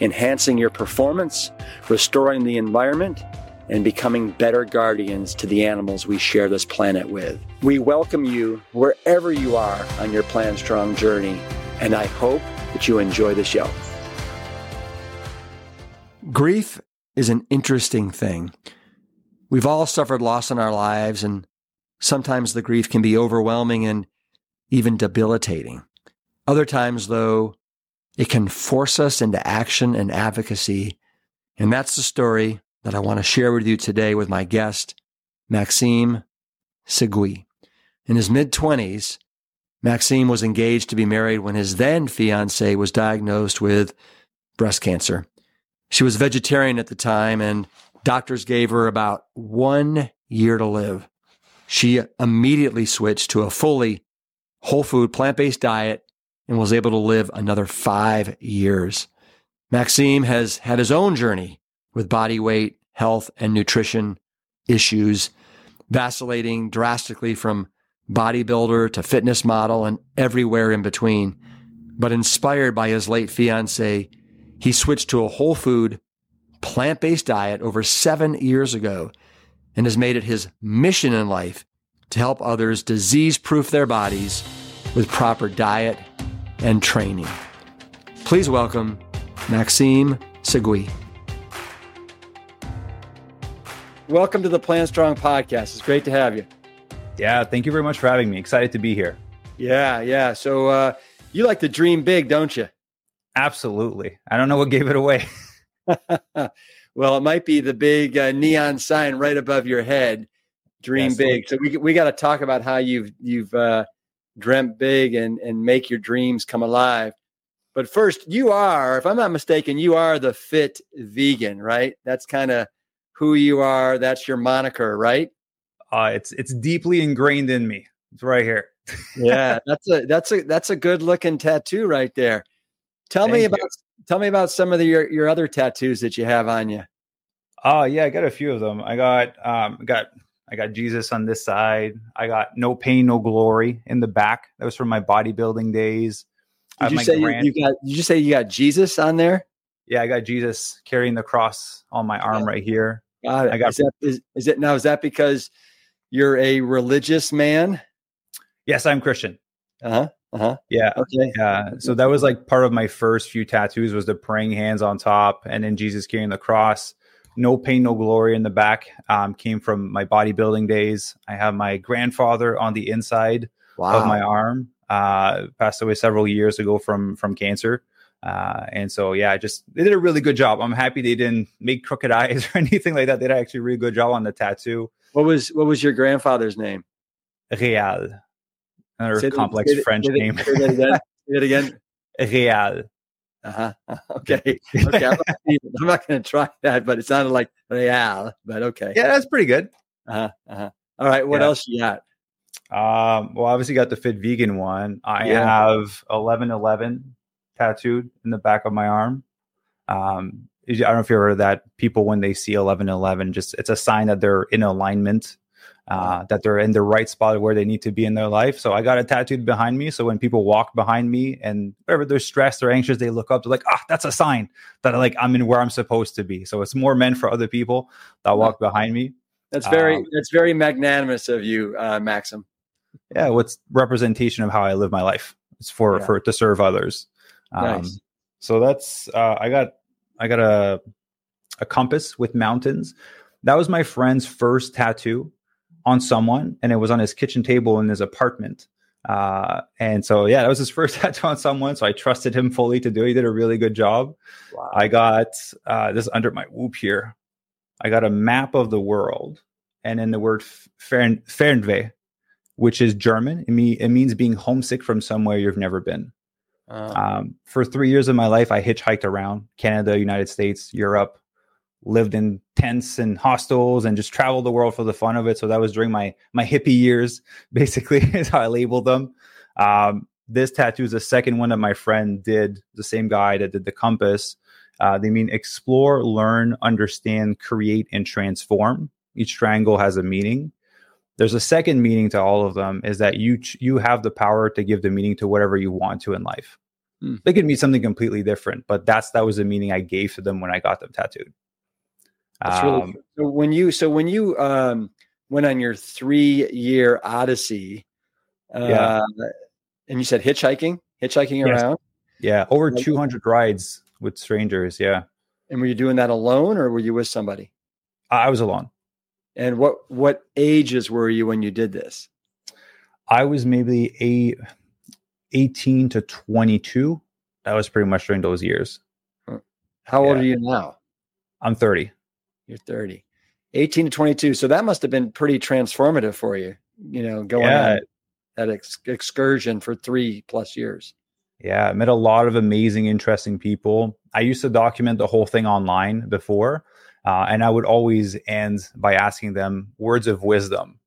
enhancing your performance, restoring the environment, and becoming better guardians to the animals we share this planet with. We welcome you wherever you are on your Plant Strong journey, and I hope that you enjoy the show. Grief is an interesting thing. We've all suffered loss in our lives, and sometimes the grief can be overwhelming and even debilitating. Other times, though, it can force us into action and advocacy. And that's the story that I want to share with you today with my guest, Maxime Sigouin. In his mid 20s, Maxime was engaged to be married when his then fiancee was diagnosed with breast cancer. She was vegetarian at the time, and doctors gave her about one year to live. She immediately switched to a fully whole food, plant based diet and was able to live another five years. Maxime has had his own journey with body weight, health, and nutrition issues, vacillating drastically from bodybuilder to fitness model and everywhere in between. But inspired by his late fiance, he switched to a whole food, plant based diet over seven years ago and has made it his mission in life to help others disease proof their bodies with proper diet and training. Please welcome Maxime Sigouin. Welcome to the Plant Strong podcast. It's great to have you. Yeah, thank you very much for having me. Excited to be here. Yeah, yeah. So uh, you like to dream big, don't you? Absolutely. I don't know what gave it away. well, it might be the big uh, neon sign right above your head. Dream yes, big. So we we got to talk about how you've you've uh, dreamt big and and make your dreams come alive. But first, you are, if I'm not mistaken, you are the fit vegan, right? That's kind of who you are. That's your moniker, right? Uh, it's it's deeply ingrained in me. It's right here. yeah, that's a that's a that's a good looking tattoo right there. Tell Thank me about you. tell me about some of the, your your other tattoos that you have on you. Oh yeah, I got a few of them. I got um got I got Jesus on this side. I got no pain, no glory in the back. That was from my bodybuilding days. Did you say grand- you, you, got? Did you say you got Jesus on there? Yeah, I got Jesus carrying the cross on my arm right here. Got it. I got. Is, that, is, is it now? Is that because you're a religious man? Yes, I'm Christian. Uh huh. Uh-huh. Yeah. Okay. Yeah. So that was like part of my first few tattoos was the praying hands on top and then Jesus carrying the cross. No pain, no glory in the back. Um, came from my bodybuilding days. I have my grandfather on the inside wow. of my arm. Uh, passed away several years ago from from cancer. Uh, and so yeah, I just they did a really good job. I'm happy they didn't make crooked eyes or anything like that. They did actually a really good job on the tattoo. What was what was your grandfather's name? Real. Another say complex it, French name. Say it again. Say Real. Uh-huh. Okay. Okay. I'm not, not going to try that, but it sounded like real. But okay. Yeah, that's pretty good. Uh-huh. Uh-huh. All right. What yeah. else you got? Um, well, obviously got the fit vegan one. I yeah. have eleven eleven tattooed in the back of my arm. Um, I don't know if you ever heard of that. People when they see eleven eleven, just it's a sign that they're in alignment uh, that they're in the right spot where they need to be in their life. So I got it tattooed behind me. So when people walk behind me and wherever they're stressed or anxious, they look up, they're like, ah, that's a sign that like I'm in where I'm supposed to be. So it's more meant for other people that walk behind me. That's very um, that's very magnanimous of you, uh, Maxime. Yeah, what's representation of how I live my life. It's for yeah. for to serve others. Um, nice. So that's uh, I got I got a a compass with mountains. That was my friend's first tattoo on someone, and it was on his kitchen table in his apartment. Uh, and so, yeah, that was his first tattoo on someone. So I trusted him fully to do. It. He did a really good job. Wow. I got uh, this under my whoop here. I got a map of the world, and in the word Fern- Fernweh, which is German, it, me- it means being homesick from somewhere you've never been. Oh. Um, for three years of my life, I hitchhiked around Canada, United States, Europe, lived in tents and hostels and just traveled the world for the fun of it. So that was during my my hippie years, basically, is how I labeled them. Um, this tattoo is the second one that my friend did, the same guy that did the compass. Uh, they mean explore, learn, understand, create, and transform. Each triangle has a meaning. There's a second meaning to all of them is that you you have the power to give the meaning to whatever you want to in life. Hmm. They could mean something completely different, but that's that was the meaning I gave to them when I got them tattooed. That's really um, so when you so when you um, went on your three year odyssey, uh, yeah. and you said hitchhiking, hitchhiking yes. around. Yeah, over two hundred rides with strangers. Yeah. And were you doing that alone, or were you with somebody? I was alone. And what what ages were you when you did this? I was maybe a 18 to 22. That was pretty much during those years. How old yeah. are you now? I'm 30. You're 30. 18 to 22. So that must have been pretty transformative for you, you know, going yeah. on that ex- excursion for three plus years. Yeah, I met a lot of amazing, interesting people. I used to document the whole thing online before, uh, and I would always end by asking them words of wisdom.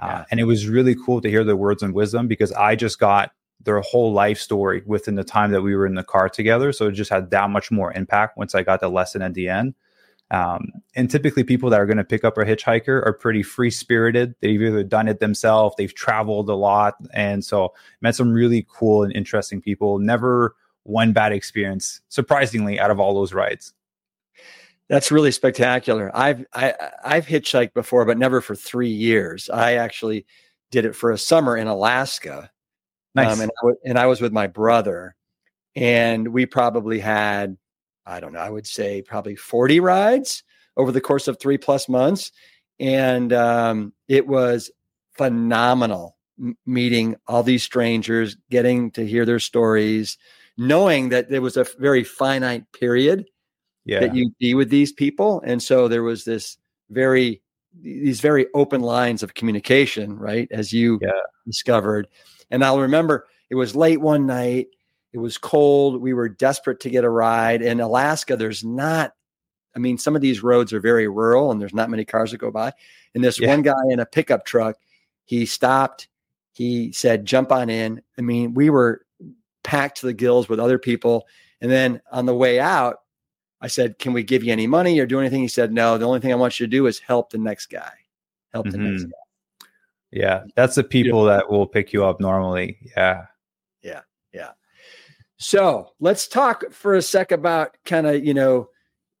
Uh, yeah. And it was really cool to hear the words of wisdom because I just got their whole life story within the time that we were in the car together. So it just had that much more impact once I got the lesson at the end. Um, and typically, people that are going to pick up a hitchhiker are pretty free spirited. They've either done it themselves, they've traveled a lot. And so, met some really cool and interesting people. Never one bad experience, surprisingly, out of all those rides. That's really spectacular. I've I, I've hitchhiked before, but never for three years. I actually did it for a summer in Alaska, nice. um, and, I w- and I was with my brother, and we probably had I don't know, I would say probably 40 rides over the course of three plus months. And um, it was phenomenal m- meeting all these strangers, getting to hear their stories, knowing that there was a very finite period yeah. that you'd be with these people. And so there was this very, these very open lines of communication, right? As you yeah. discovered. And I'll remember it was late one night it was cold. We were desperate to get a ride. In Alaska, there's not, I mean, some of these roads are very rural and there's not many cars that go by. And this yeah. one guy in a pickup truck, he stopped. He said, jump on in. I mean, we were packed to the gills with other people. And then on the way out, I said, Can we give you any money or do anything? He said, No, the only thing I want you to do is help the next guy. Help the mm-hmm. next guy. Yeah. That's the people that will pick you up normally. Yeah. Yeah. So let's talk for a sec about kind of, you know,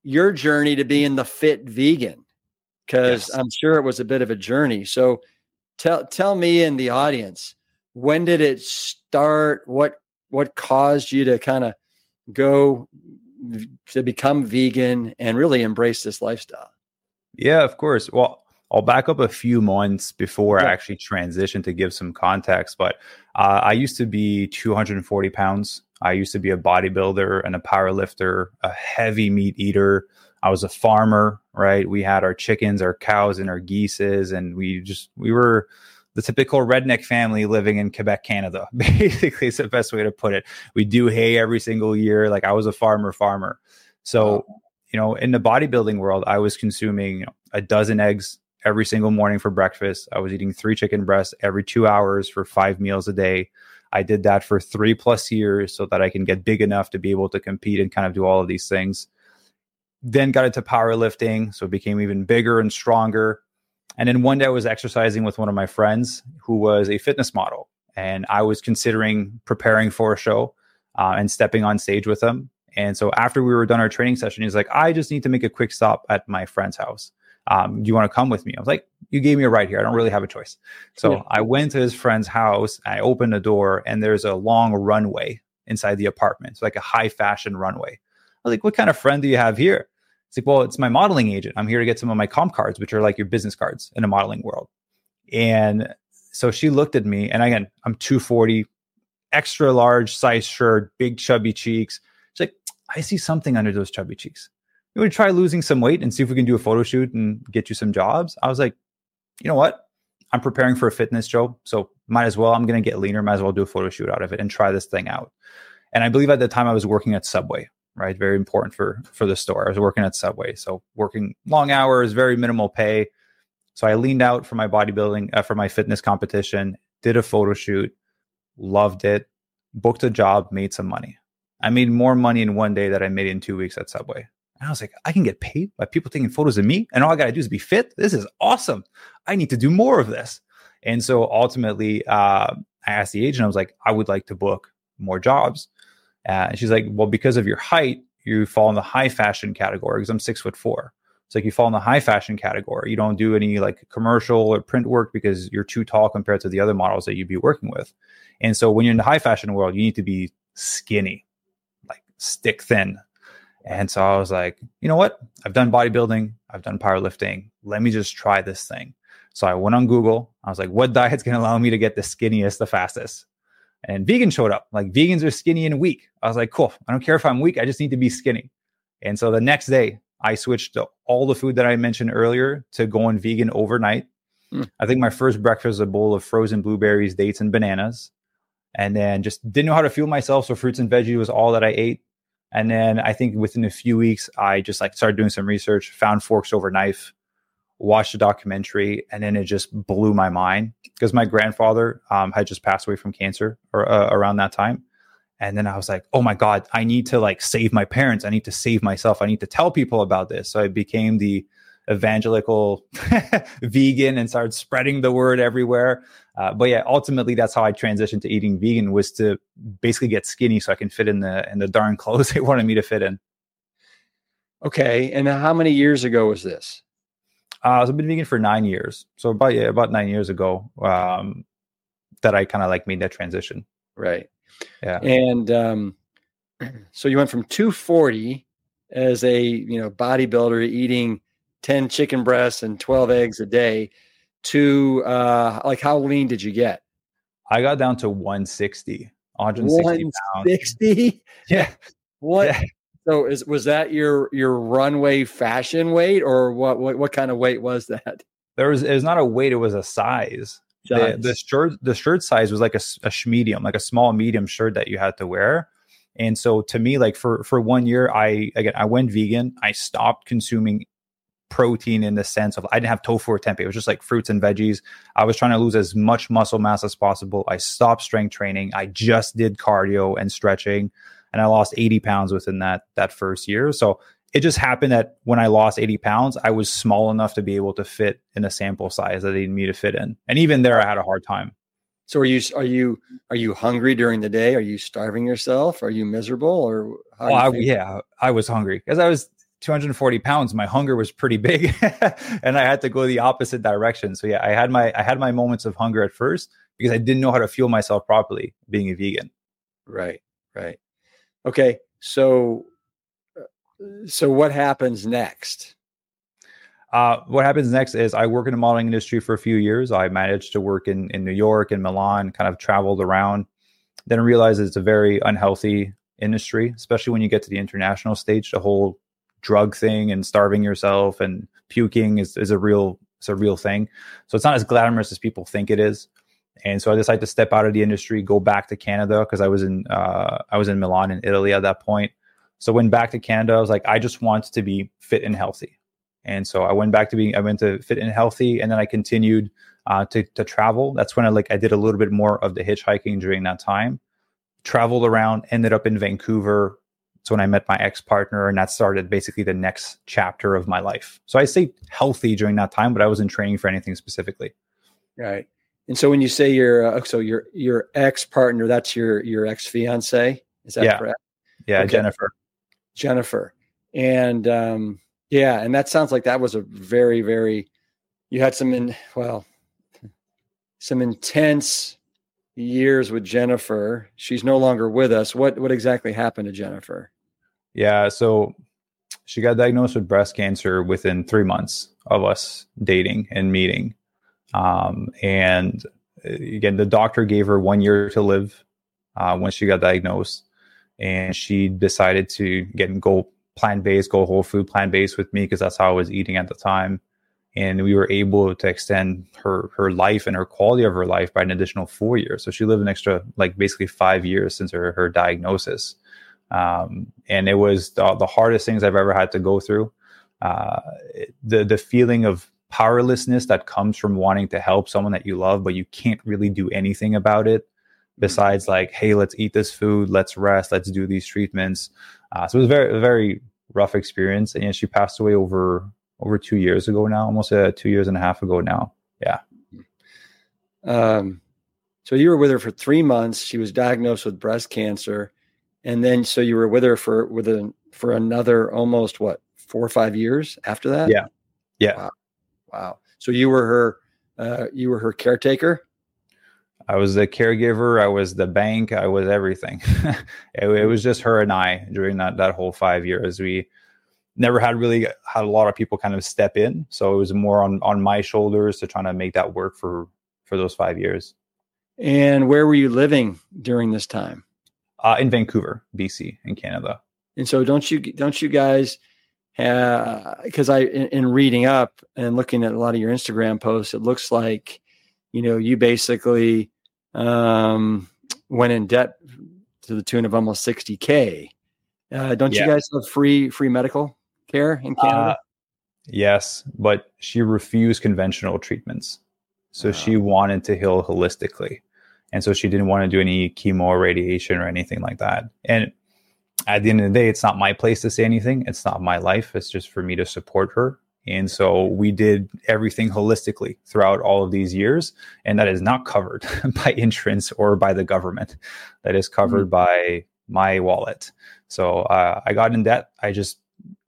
your journey to being the fit vegan, because yes. I'm sure it was a bit of a journey. So tell tell me in the audience, when did it start? What what caused you to kind of go to become vegan and really embrace this lifestyle? Yeah, of course. Well, I'll back up a few months before yeah. I actually transitioned to give some context. But uh, I used to be 240 pounds. I used to be a bodybuilder and a power lifter, a heavy meat eater. I was a farmer, right? We had our chickens, our cows, and our geeses, and we just we were the typical redneck family living in Quebec, Canada. Basically, it's the best way to put it. We do hay every single year. Like I was a farmer, farmer. So, you know, in the bodybuilding world, I was consuming a dozen eggs every single morning for breakfast. I was eating three chicken breasts every two hours for five meals a day. I did that for three plus years so that I can get big enough to be able to compete and kind of do all of these things. Then got into powerlifting, so it became even bigger and stronger. And then one day I was exercising with one of my friends who was a fitness model, and I was considering preparing for a show uh, and stepping on stage with him. And so after we were done our training session, he's like, "I just need to make a quick stop at my friend's house." Um, do you want to come with me? I was like, you gave me a ride here. I don't really have a choice. So yeah. I went to his friend's house. I opened the door and there's a long runway inside the apartment. It's like a high fashion runway. I was like, what kind of friend do you have here? It's like, well, it's my modeling agent. I'm here to get some of my comp cards, which are like your business cards in a modeling world. And so she looked at me, and again, I'm 240, extra large size shirt, big chubby cheeks. She's like, I see something under those chubby cheeks. You want to try losing some weight and see if we can do a photo shoot and get you some jobs? I was like, you know what? I'm preparing for a fitness show, so might as well. I'm going to get leaner. Might as well do a photo shoot out of it and try this thing out. And I believe at the time I was working at Subway, right? Very important for for the store. I was working at Subway, so working long hours, very minimal pay. So I leaned out for my bodybuilding, uh, for my fitness competition, did a photo shoot, loved it, booked a job, made some money. I made more money in one day that I made in two weeks at Subway. And I was like, I can get paid by people taking photos of me, and all I got to do is be fit. This is awesome. I need to do more of this. And so ultimately, uh, I asked the agent, I was like, I would like to book more jobs. Uh, and she's like, Well, because of your height, you fall in the high fashion category because I'm six foot four. It's like you fall in the high fashion category. You don't do any like commercial or print work because you're too tall compared to the other models that you'd be working with. And so when you're in the high fashion world, you need to be skinny, like stick thin. And so I was like, you know what? I've done bodybuilding, I've done powerlifting. Let me just try this thing. So I went on Google. I was like, what diet's going to allow me to get the skinniest the fastest? And vegan showed up. Like vegans are skinny and weak. I was like, cool. I don't care if I'm weak. I just need to be skinny. And so the next day, I switched all the food that I mentioned earlier to going vegan overnight. Mm. I think my first breakfast was a bowl of frozen blueberries, dates, and bananas. And then just didn't know how to fuel myself. So fruits and veggies was all that I ate. And then I think within a few weeks, I just like started doing some research, found forks over knife, watched a documentary, and then it just blew my mind because my grandfather um, had just passed away from cancer or, uh, around that time. And then I was like, oh my God, I need to like save my parents. I need to save myself. I need to tell people about this. So I became the evangelical vegan and started spreading the word everywhere. Uh, but yeah, ultimately that's how I transitioned to eating vegan was to basically get skinny so I can fit in the in the darn clothes they wanted me to fit in. Okay, and how many years ago was this? Uh, so I've been vegan for nine years. So about yeah, about nine years ago, um, that I kind of like made that transition. Right. Yeah. And um, so you went from 240 as a you know bodybuilder eating 10 chicken breasts and 12 eggs a day to uh like how lean did you get? I got down to 160, 160 160? pounds. Yeah. What? Yeah. So is was that your your runway fashion weight or what what, what kind of weight was that? There was it was not a weight, it was a size. The, the, shirt the shirt size was like a, a medium, like a small medium shirt that you had to wear. And so to me, like for for one year, I again I went vegan. I stopped consuming protein in the sense of I didn't have tofu or tempeh. It was just like fruits and veggies. I was trying to lose as much muscle mass as possible. I stopped strength training. I just did cardio and stretching, and I lost 80 pounds within that that first year. So it just happened that when I lost 80 pounds, I was small enough to be able to fit in a sample size that they needed me to fit in. And even there, I had a hard time. So are you are you are you hungry during the day? Are you starving yourself? Are you miserable or well, I, yeah, I was hungry because I was 240 pounds my hunger was pretty big and i had to go the opposite direction so yeah i had my i had my moments of hunger at first because i didn't know how to fuel myself properly being a vegan right right okay so uh, so what happens next uh, what happens next is I work in the modeling industry for a few years. I managed to work in, in New York and Milan, kind of traveled around, then realized it's a very unhealthy industry, especially when you get to the international stage. The whole drug thing and starving yourself and puking is, is a real it's a real thing. So it's not as glamorous as people think it is. And so I decided to step out of the industry, go back to Canada because I was in uh, I was in Milan in Italy at that point. So went back to Canada. I was like, I just want to be fit and healthy. And so I went back to being I went to fit and healthy, and then I continued uh, to to travel. That's when I like I did a little bit more of the hitchhiking during that time. Traveled around, ended up in Vancouver, so when I met my ex partner, and that started basically the next chapter of my life. So I stayed healthy during that time, but I wasn't training for anything specifically. Right. And so when you say your uh, so your your ex partner, that's your your ex fiance, is that yeah. correct? Yeah, okay. Jennifer. Jennifer, and um, yeah, and that sounds like that was a very very. You had some in well, some intense years with Jennifer. She's no longer with us. What what exactly happened to Jennifer? Yeah, so she got diagnosed with breast cancer within three months of us dating and meeting. Um, and uh, again, the doctor gave her one year to live uh, when she got diagnosed, and she decided to get go plant based, go whole food plant based with me because that's how I was eating at the time. And we were able to extend her her life and her quality of her life by an additional four years. So she lived an extra like basically five years since her her diagnosis. Um, and it was the, the, hardest things I've ever had to go through. Uh, the the feeling of powerlessness that comes from wanting to help someone that you love, but you can't really do anything about it besides like, hey, let's eat this food, let's rest, let's do these treatments. Uh, so it was very, very rough experience. And she passed away over over two years ago now, almost uh, two years and a half ago now. Yeah. Um, so you were with her for three months. She was diagnosed with breast cancer, and then so you were with her for with a, for another almost what four or five years after that. Yeah. Yeah. Wow. wow. So you were her uh, you were her caretaker. I was the caregiver. I was the bank. I was everything. it, it, was just her and I during that that whole five years. We never had really had a lot of people kind of step in, so it was more on on my shoulders to try to make that work for for those five years. And where were you living during this time? Uh, in Vancouver, BC, in Canada. And so, don't you don't you guys? Because I, in, in reading up and looking at a lot of your Instagram posts, it looks like you know you basically um, went in debt to the tune of almost 60k. Uh, don't yeah. you guys have free free medical care in Canada? Uh, yes, but she refused conventional treatments. So she wanted to heal holistically. And so she didn't want to do any chemo or radiation or anything like that. And at the end of the day, it's not my place to say anything. It's not my life. It's just for me to support her and so we did everything holistically throughout all of these years. And that is not covered by insurance or by the government. That is covered mm-hmm. by my wallet. So uh, I got in debt. I just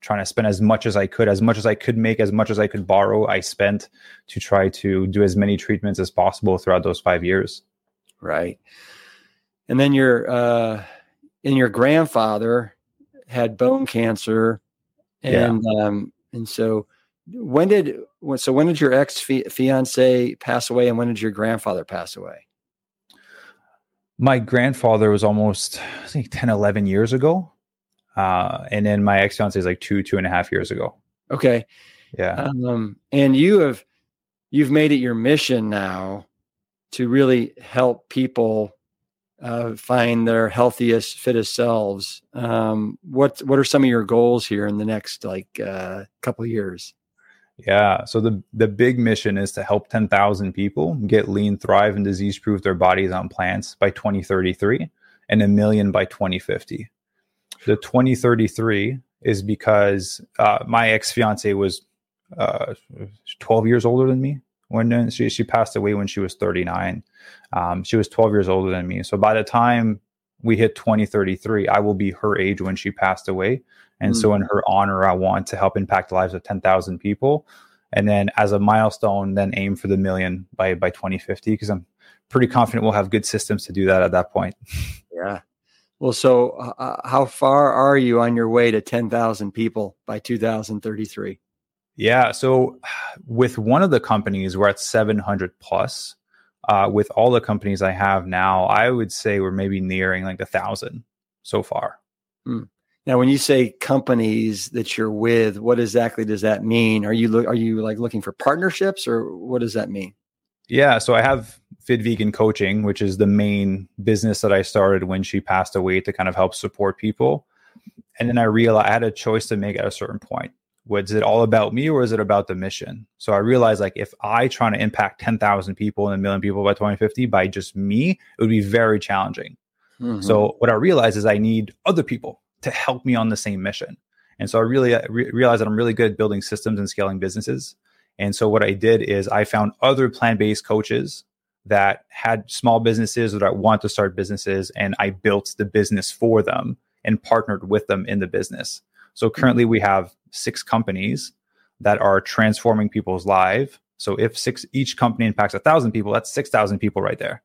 trying to spend as much as I could, as much as I could make, as much as I could borrow. I spent to try to do as many treatments as possible throughout those five years. Right. And then your uh, and your grandfather had bone cancer, and yeah. um, and so when did so when did your ex fiance pass away and when did your grandfather pass away? My grandfather was almost i think 10 11 years ago. Uh, and then my ex fiance is like two two and a half years ago. Okay. Yeah. Um, and you have you've made it your mission now to really help people uh, find their healthiest fittest selves um, what what are some of your goals here in the next like uh, couple years yeah. So the the big mission is to help 10,000 people get lean, thrive, and disease proof their bodies on plants by 2033 and a million by 2050. The 2033 is because uh, my ex fiance was uh, 12 years older than me when she, she passed away when she was 39. Um, she was 12 years older than me. So by the time we hit 2033, I will be her age when she passed away. And mm. so, in her honor, I want to help impact the lives of 10,000 people. And then, as a milestone, then aim for the million by, by 2050, because I'm pretty confident we'll have good systems to do that at that point. Yeah. Well, so uh, uh how far are you on your way to 10,000 people by 2033? Yeah. So, with one of the companies, we're at 700 plus. Uh, with all the companies I have now, I would say we're maybe nearing like a thousand so far. Hmm. Now, when you say companies that you're with, what exactly does that mean? Are you lo- are you like looking for partnerships, or what does that mean? Yeah, so I have Fit Vegan Coaching, which is the main business that I started when she passed away to kind of help support people. And then I realized I had a choice to make at a certain point. Was it all about me or is it about the mission? So I realized like if I try to impact 10,000 people and a million people by 2050 by just me, it would be very challenging. Mm-hmm. So what I realized is I need other people to help me on the same mission. And so I really uh, re- realized that I'm really good at building systems and scaling businesses. And so what I did is I found other plant-based coaches that had small businesses that want to start businesses and I built the business for them and partnered with them in the business. So currently we have six companies that are transforming people's lives. So if six each company impacts a thousand people, that's six thousand people right there.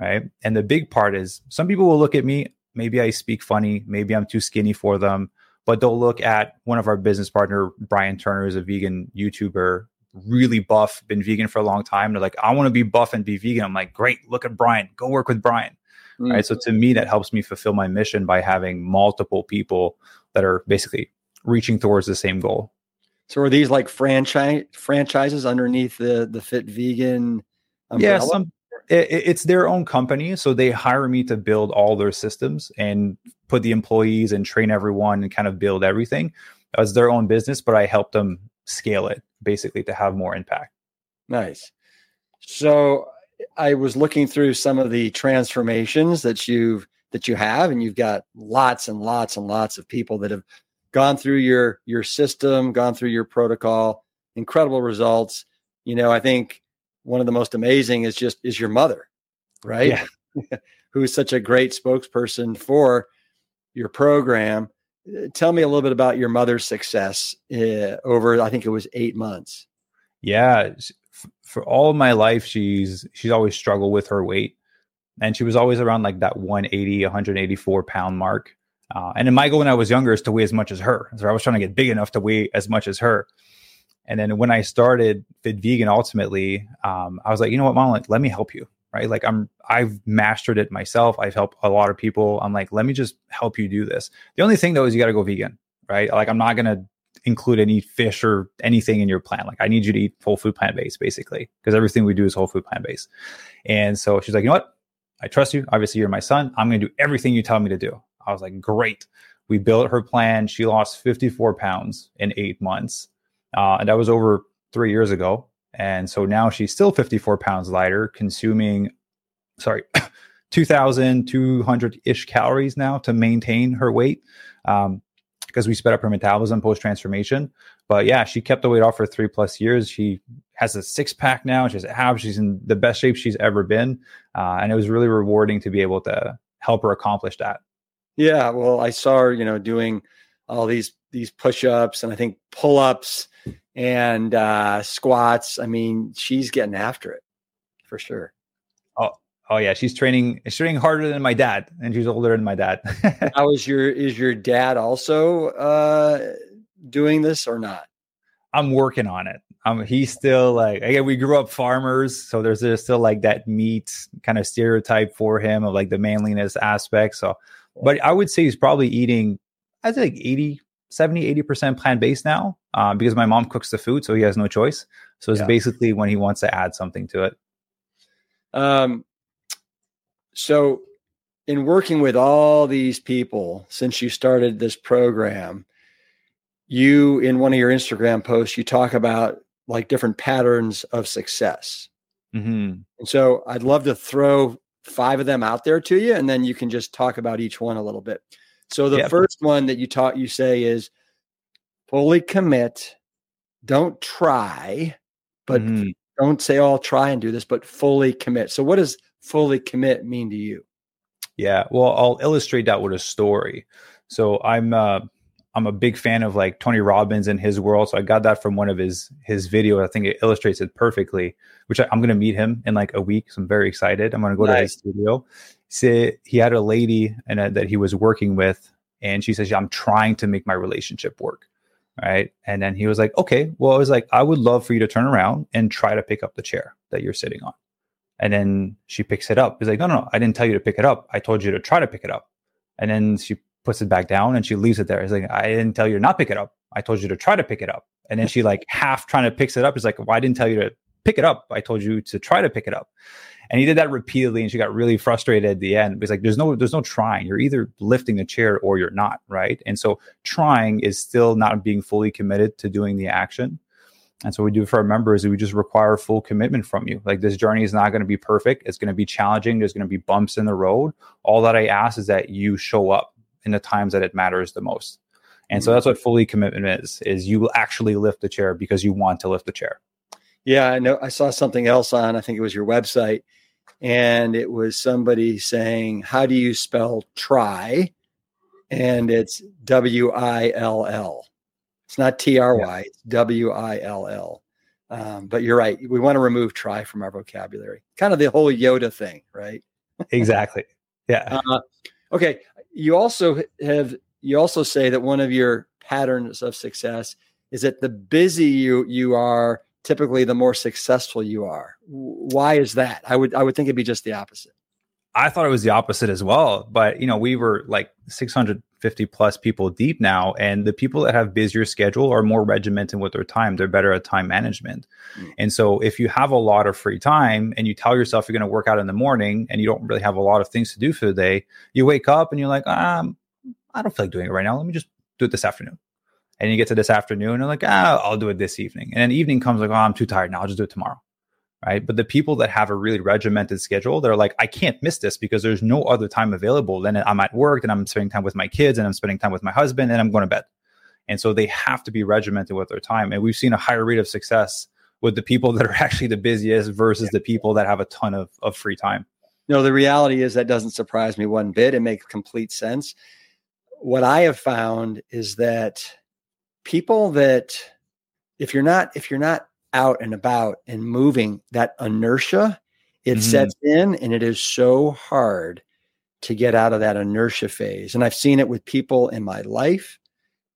right? And the big part is some people will look at me, maybe I speak funny, maybe I'm too skinny for them, but they'll look at one of our business partner, Brian Turner, is a vegan YouTuber, really buff, been vegan for a long time. They're like, I want to be buff and be vegan. I'm like, great, look at Brian, go work with Brian. Mm-hmm. Right. So to me, that helps me fulfill my mission by having multiple people that are basically reaching towards the same goal. So are these like franchise franchises underneath the the Fit Vegan? Umbrella? Yeah, some it, it's their own company, so they hire me to build all their systems and put the employees and train everyone and kind of build everything as their own business. But I help them scale it basically to have more impact. Nice. So I was looking through some of the transformations that you've that you have, and you've got lots and lots and lots of people that have gone through your your system, gone through your protocol, incredible results. You know, I think one of the most amazing is just is your mother, right? Yeah. Who is such a great spokesperson for your program. Uh, tell me a little bit about your mother's success uh, over, I think it was eight months. Yeah, for all of my life, she's she's always struggled with her weight, and she was always around like that 180, 184 pound mark. Uh, and then my goal when I was younger is to weigh as much as her. So I was trying to get big enough to weigh as much as her. And then when I started Fit Vegan, ultimately, um, I was like, you know what, mom, like, let me help you, right? Like I'm, I've mastered it myself. I've helped a lot of people. I'm like, let me just help you do this. The only thing though is you got to go vegan, right? Like I'm not gonna include any fish or anything in your plan. Like I need you to eat whole food plant based, basically, because everything we do is whole food plant based. And so she's like, you know what? I trust you. Obviously, you're my son. I'm gonna do everything you tell me to do. I was like, great. We built her plan. She lost 54 pounds in eight months. Uh, and that was over three years ago. And so now she's still 54 pounds lighter, consuming, sorry, 2,200 ish calories now to maintain her weight um, because we sped up her metabolism post transformation. But yeah, she kept the weight off for three plus years. She has a six pack now. She has abs. She's in the best shape she's ever been. Uh, and it was really rewarding to be able to help her accomplish that. Yeah, well, I saw her, you know, doing all these these push-ups and I think pull-ups and uh squats. I mean, she's getting after it for sure. Oh, oh yeah, she's training she's training harder than my dad and she's older than my dad. How is your is your dad also uh doing this or not? I'm working on it. Um, he's still like again, we grew up farmers, so there's, there's still like that meat kind of stereotype for him of like the manliness aspect. So but I would say he's probably eating, I think 80, 70, 80% plant based now uh, because my mom cooks the food. So he has no choice. So it's yeah. basically when he wants to add something to it. Um, so in working with all these people since you started this program, you in one of your Instagram posts, you talk about like different patterns of success. Mm-hmm. And so I'd love to throw five of them out there to you, and then you can just talk about each one a little bit. So the yep. first one that you taught you say is fully commit. Don't try, but mm-hmm. don't say, oh, I'll try and do this, but fully commit. So what does fully commit mean to you? Yeah, well, I'll illustrate that with a story. So I'm uh, I'm a big fan of like Tony Robbins and his world. So I got that from one of his his videos. I think it illustrates it perfectly. Which I, am going to meet him in like a week. So I'm very excited. I'm going to go nice. to his studio. Say he had a lady and that he was working with, and she says, yeah, "I'm trying to make my relationship work." Right, and then he was like, "Okay, well, I was like, I would love for you to turn around and try to pick up the chair that you're sitting on." And then she picks it up. He's like, "No, no, no I didn't tell you to pick it up. I told you to try to pick it up." And then she puts it back down and she leaves it there. It's like, I didn't tell you to not pick it up. I told you to try to pick it up. And then she like half trying to picks it up. It's like, well, I didn't tell you to pick it up. I told you to try to pick it up. And he did that repeatedly and she got really frustrated at the end. It's like, there's no, there's no trying. You're either lifting the chair or you're not. Right. And so trying is still not being fully committed to doing the action. And so we do for our members is we just require full commitment from you. Like this journey is not going to be perfect. It's going to be challenging. There's going to be bumps in the road. All that I ask is that you show up in the times that it matters the most. And so mm-hmm. that's what fully commitment is, is you will actually lift the chair because you want to lift the chair. Yeah, I know I saw something else on, I think it was your website, and it was somebody saying, How do you spell try? And it's W I L L. It's not T R Y, it's W I L L. Um, but you're right. We want to remove try from our vocabulary. Kind of the whole Yoda thing, right? exactly. Yeah. Uh, okay. You also have you also say that one of your patterns of success is that the busy you you are, typically the more successful you are. Why is that? I would I would think it'd be just the opposite. I thought it was the opposite as well. But you know, we were like 650 plus people deep now, and the people that have busier schedule are more regimented with their time. They're better at time management. Mm. And so, if you have a lot of free time and you tell yourself you're going to work out in the morning, and you don't really have a lot of things to do for the day, you wake up and you're like, um, I don't feel like doing it right now. Let me just do it this afternoon. And you get to this afternoon and you're like, ah, I'll do it this evening. And then evening comes like, oh, I'm too tired now. I'll just do it tomorrow right? But the people that have a really regimented schedule, they're like, I can't miss this because there's no other time available. Then I'm at work and I'm spending time with my kids and I'm spending time with my husband and I'm going to bed. And so they have to be regimented with their time. And we've seen a higher rate of success with the people that are actually the busiest versus the people that have a ton of, of free time. No, the reality is that doesn't surprise me one bit. It makes complete sense. What I have found is that people that if you're not if you're not out and about and moving, that inertia, it mm-hmm. sets in and it is so hard to get out of that inertia phase. And I've seen it with people in my life.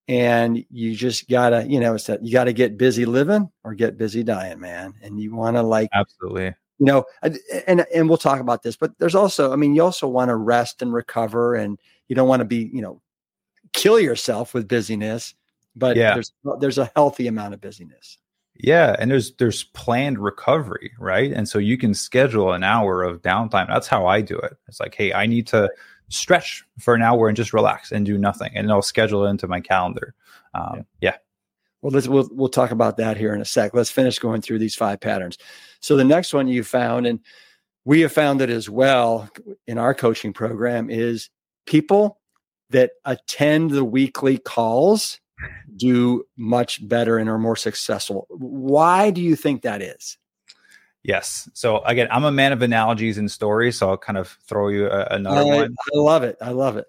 And you just gotta, you know, it's that you gotta get busy living or get busy dying, man. And you wanna like absolutely you know and and we'll talk about this but there's also i mean you also want to rest and recover and you don't want to be you know kill yourself with busyness but yeah. there's there's a healthy amount of busyness yeah, and there's there's planned recovery, right? And so you can schedule an hour of downtime. That's how I do it. It's like, hey, I need to stretch for an hour and just relax and do nothing, and I'll schedule it into my calendar. Um, yeah. yeah. Well, let's we'll we'll talk about that here in a sec. Let's finish going through these five patterns. So the next one you found, and we have found it as well in our coaching program, is people that attend the weekly calls do much better and are more successful. Why do you think that is? Yes. So again, I'm a man of analogies and stories, so I'll kind of throw you a, another I, one. I love it. I love it.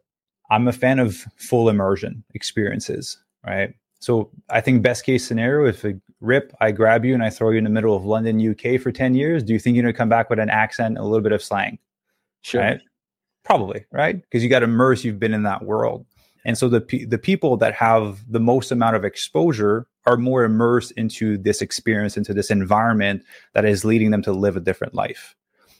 I'm a fan of full immersion experiences, right? So I think best case scenario, if a rip, I grab you and I throw you in the middle of London, UK for 10 years, do you think you're going to come back with an accent, a little bit of slang? Sure. Right? Probably, right? Because you got immersed, you've been in that world. And so the the people that have the most amount of exposure are more immersed into this experience, into this environment that is leading them to live a different life.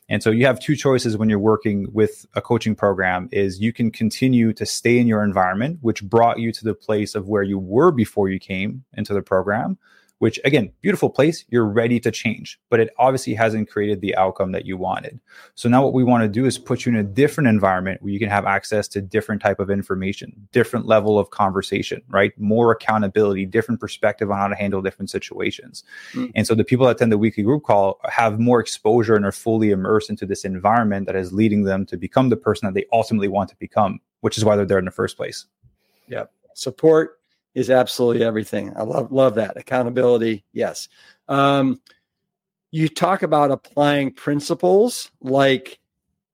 And so you have two choices when you're working with a coaching program is you can continue to stay in your environment which brought you to the place of where you were before you came into the program which again, beautiful place, you're ready to change, but it obviously hasn't created the outcome that you wanted. So now what we want to do is put you in a different environment where you can have access to different type of information, different level of conversation, right? More accountability, different perspective on how to handle different situations. Mm. And so the people that attend the weekly group call have more exposure and are fully immersed into this environment that is leading them to become the person that they ultimately want to become, which is why they're there in the first place. Yeah. Support is absolutely everything. I love love that accountability. Yes. Um, you talk about applying principles like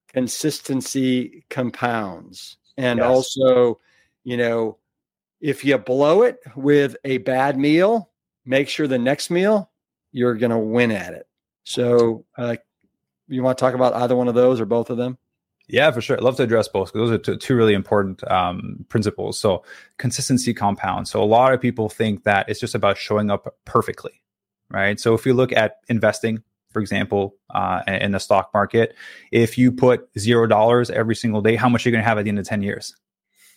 consistency compounds, and yes. also, you know, if you blow it with a bad meal, make sure the next meal you're going to win at it. So, uh, you want to talk about either one of those or both of them? Yeah, for sure. I'd love to address both because those are two, two really important um, principles. So, consistency compounds. So, a lot of people think that it's just about showing up perfectly, right? So, if you look at investing, for example, uh, in the stock market, if you put zero dollars every single day, how much are you going to have at the end of 10 years?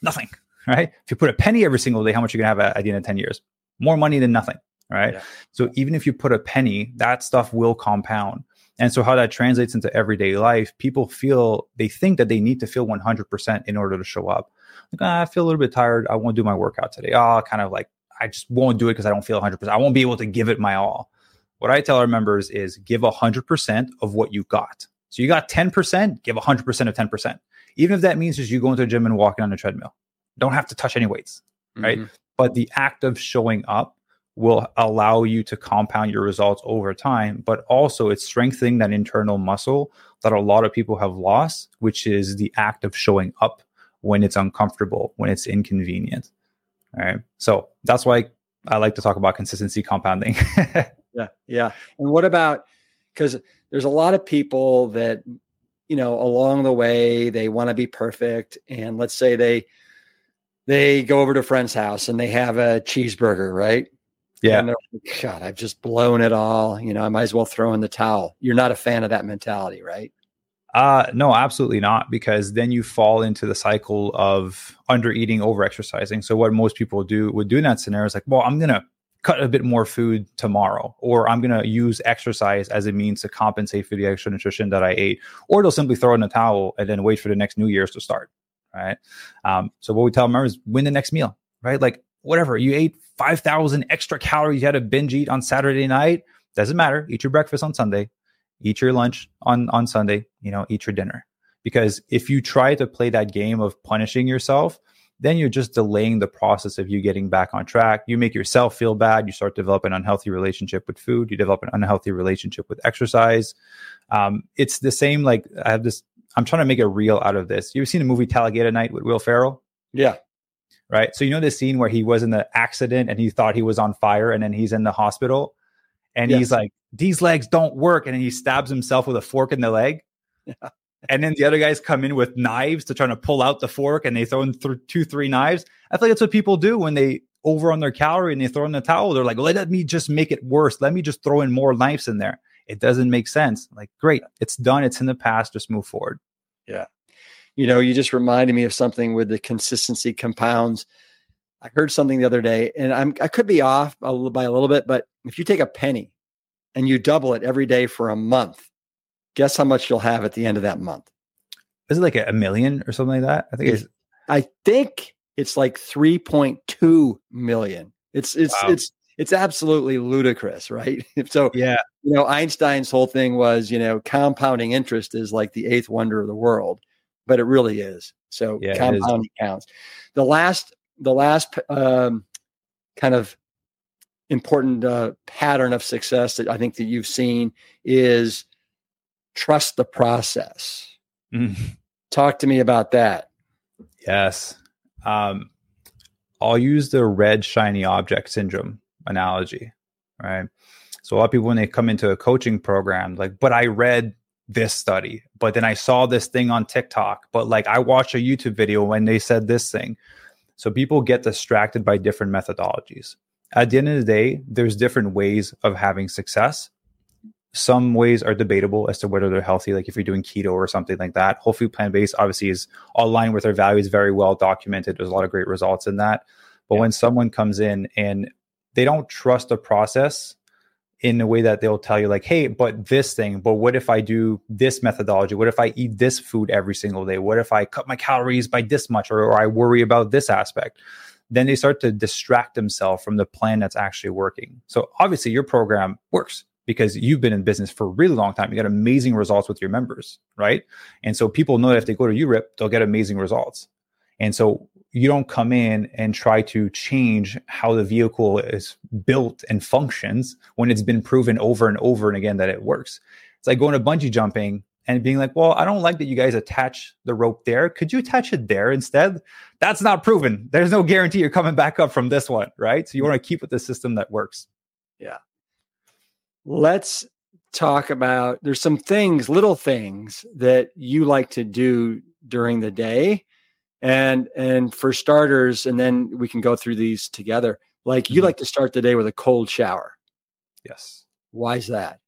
Nothing, right? If you put a penny every single day, how much are you going to have at, at the end of 10 years? More money than nothing, right? Yeah. So, even if you put a penny, that stuff will compound. And so, how that translates into everyday life, people feel they think that they need to feel 100% in order to show up. Like, ah, I feel a little bit tired. I won't do my workout today. Oh, kind of like, I just won't do it because I don't feel 100%. I won't be able to give it my all. What I tell our members is give 100% of what you got. So, you got 10%, give 100% of 10%. Even if that means just you go into a gym and walking on a treadmill. Don't have to touch any weights, right? Mm-hmm. But the act of showing up will allow you to compound your results over time, but also it's strengthening that internal muscle that a lot of people have lost, which is the act of showing up when it's uncomfortable, when it's inconvenient. All right. So that's why I like to talk about consistency compounding. yeah. Yeah. And what about because there's a lot of people that you know, along the way, they want to be perfect. And let's say they, they go over to a friend's house and they have a cheeseburger, right? Yeah. Like, God, I've just blown it all. You know, I might as well throw in the towel. You're not a fan of that mentality, right? Uh no, absolutely not, because then you fall into the cycle of under eating, over exercising. So what most people do would do in that scenario is like, well, I'm gonna cut a bit more food tomorrow, or I'm going to use exercise as a means to compensate for the extra nutrition that I ate, or they'll simply throw in a towel and then wait for the next New Year's to start. Right. Um, so what we tell them is win the next meal, right? Like whatever you ate 5,000 extra calories, you had a binge eat on Saturday night. Doesn't matter. Eat your breakfast on Sunday, eat your lunch on, on Sunday, you know, eat your dinner. Because if you try to play that game of punishing yourself, then you're just delaying the process of you getting back on track. You make yourself feel bad. You start to develop an unhealthy relationship with food. You develop an unhealthy relationship with exercise. Um, it's the same. Like I have this. I'm trying to make a reel out of this. You've seen the movie Talladega Night with Will Ferrell? Yeah. Right. So you know the scene where he was in the accident and he thought he was on fire, and then he's in the hospital, and yes. he's like, "These legs don't work," and then he stabs himself with a fork in the leg. Yeah. And then the other guys come in with knives to try to pull out the fork and they throw in th- two three knives. I feel like that's what people do when they over on their calorie and they throw in the towel. They're like let me just make it worse. Let me just throw in more knives in there. It doesn't make sense. Like great. It's done. It's in the past. Just move forward. Yeah you know you just reminded me of something with the consistency compounds i heard something the other day and i'm i could be off a little, by a little bit but if you take a penny and you double it every day for a month Guess how much you'll have at the end of that month? Is it like a, million or something like that? I think it's, it's I think it's like 3.2 million. It's it's wow. it's it's absolutely ludicrous, right? so yeah, you know, Einstein's whole thing was, you know, compounding interest is like the eighth wonder of the world, but it really is. So yeah, compounding counts. The last the last um, kind of important uh, pattern of success that I think that you've seen is trust the process. Mm. Talk to me about that. Yes. Um, I'll use the red shiny object syndrome analogy, right? So a lot of people when they come into a coaching program, like, but I read this study, but then I saw this thing on TikTok, but like I watched a YouTube video when they said this thing. So people get distracted by different methodologies. At the end of the day, there's different ways of having success some ways are debatable as to whether they're healthy, like if you're doing keto or something like that. Whole food plant based obviously is aligned with our values, very well documented. There's a lot of great results in that. But yeah. when someone comes in and they don't trust the process in a way that they'll tell you, like, hey, but this thing, but what if I do this methodology? What if I eat this food every single day? What if I cut my calories by this much or, or I worry about this aspect? Then they start to distract themselves from the plan that's actually working. So obviously your program works because you've been in business for a really long time. You got amazing results with your members, right? And so people know that if they go to you Rip, they'll get amazing results. And so you don't come in and try to change how the vehicle is built and functions when it's been proven over and over and again that it works. It's like going to bungee jumping and being like, well, I don't like that you guys attach the rope there. Could you attach it there instead? That's not proven. There's no guarantee you're coming back up from this one, right? So you want to keep with the system that works. Yeah let's talk about there's some things, little things that you like to do during the day. And and for starters, and then we can go through these together. Like you mm-hmm. like to start the day with a cold shower. Yes. Why is that?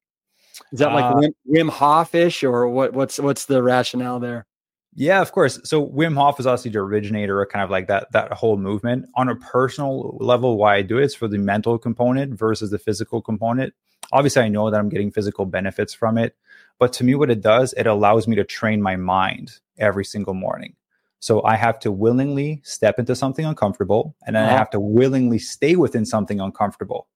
Is that like uh, Wim, Wim Hof-ish or what what's what's the rationale there? Yeah, of course. So Wim Hof is obviously the originator of kind of like that that whole movement. On a personal level, why I do it is for the mental component versus the physical component. Obviously, I know that I'm getting physical benefits from it, but to me, what it does, it allows me to train my mind every single morning. So I have to willingly step into something uncomfortable, and then uh-huh. I have to willingly stay within something uncomfortable.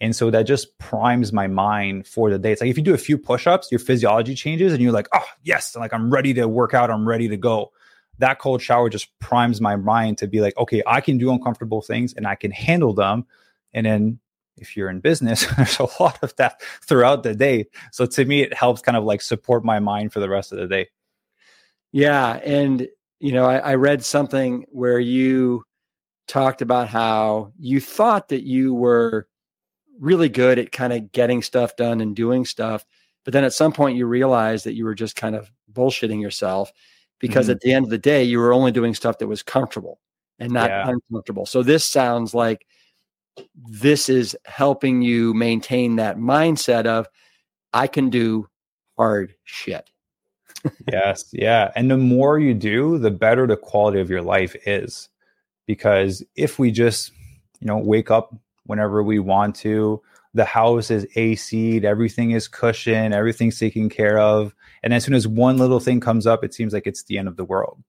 And so that just primes my mind for the day. It's like if you do a few push-ups, your physiology changes and you're like, oh yes, like I'm ready to work out, I'm ready to go. That cold shower just primes my mind to be like, okay, I can do uncomfortable things and I can handle them. And then if you're in business, there's a lot of that throughout the day. So to me, it helps kind of like support my mind for the rest of the day. Yeah. And, you know, I, I read something where you talked about how you thought that you were really good at kind of getting stuff done and doing stuff. But then at some point you realized that you were just kind of bullshitting yourself because mm-hmm. at the end of the day, you were only doing stuff that was comfortable and not yeah. uncomfortable. So this sounds like this is helping you maintain that mindset of I can do hard shit. Yes, yeah. And the more you do, the better the quality of your life is. Because if we just, you know, wake up whenever we want to, the house is AC'd, everything is cushioned, everything's taken care of. And as soon as one little thing comes up, it seems like it's the end of the world.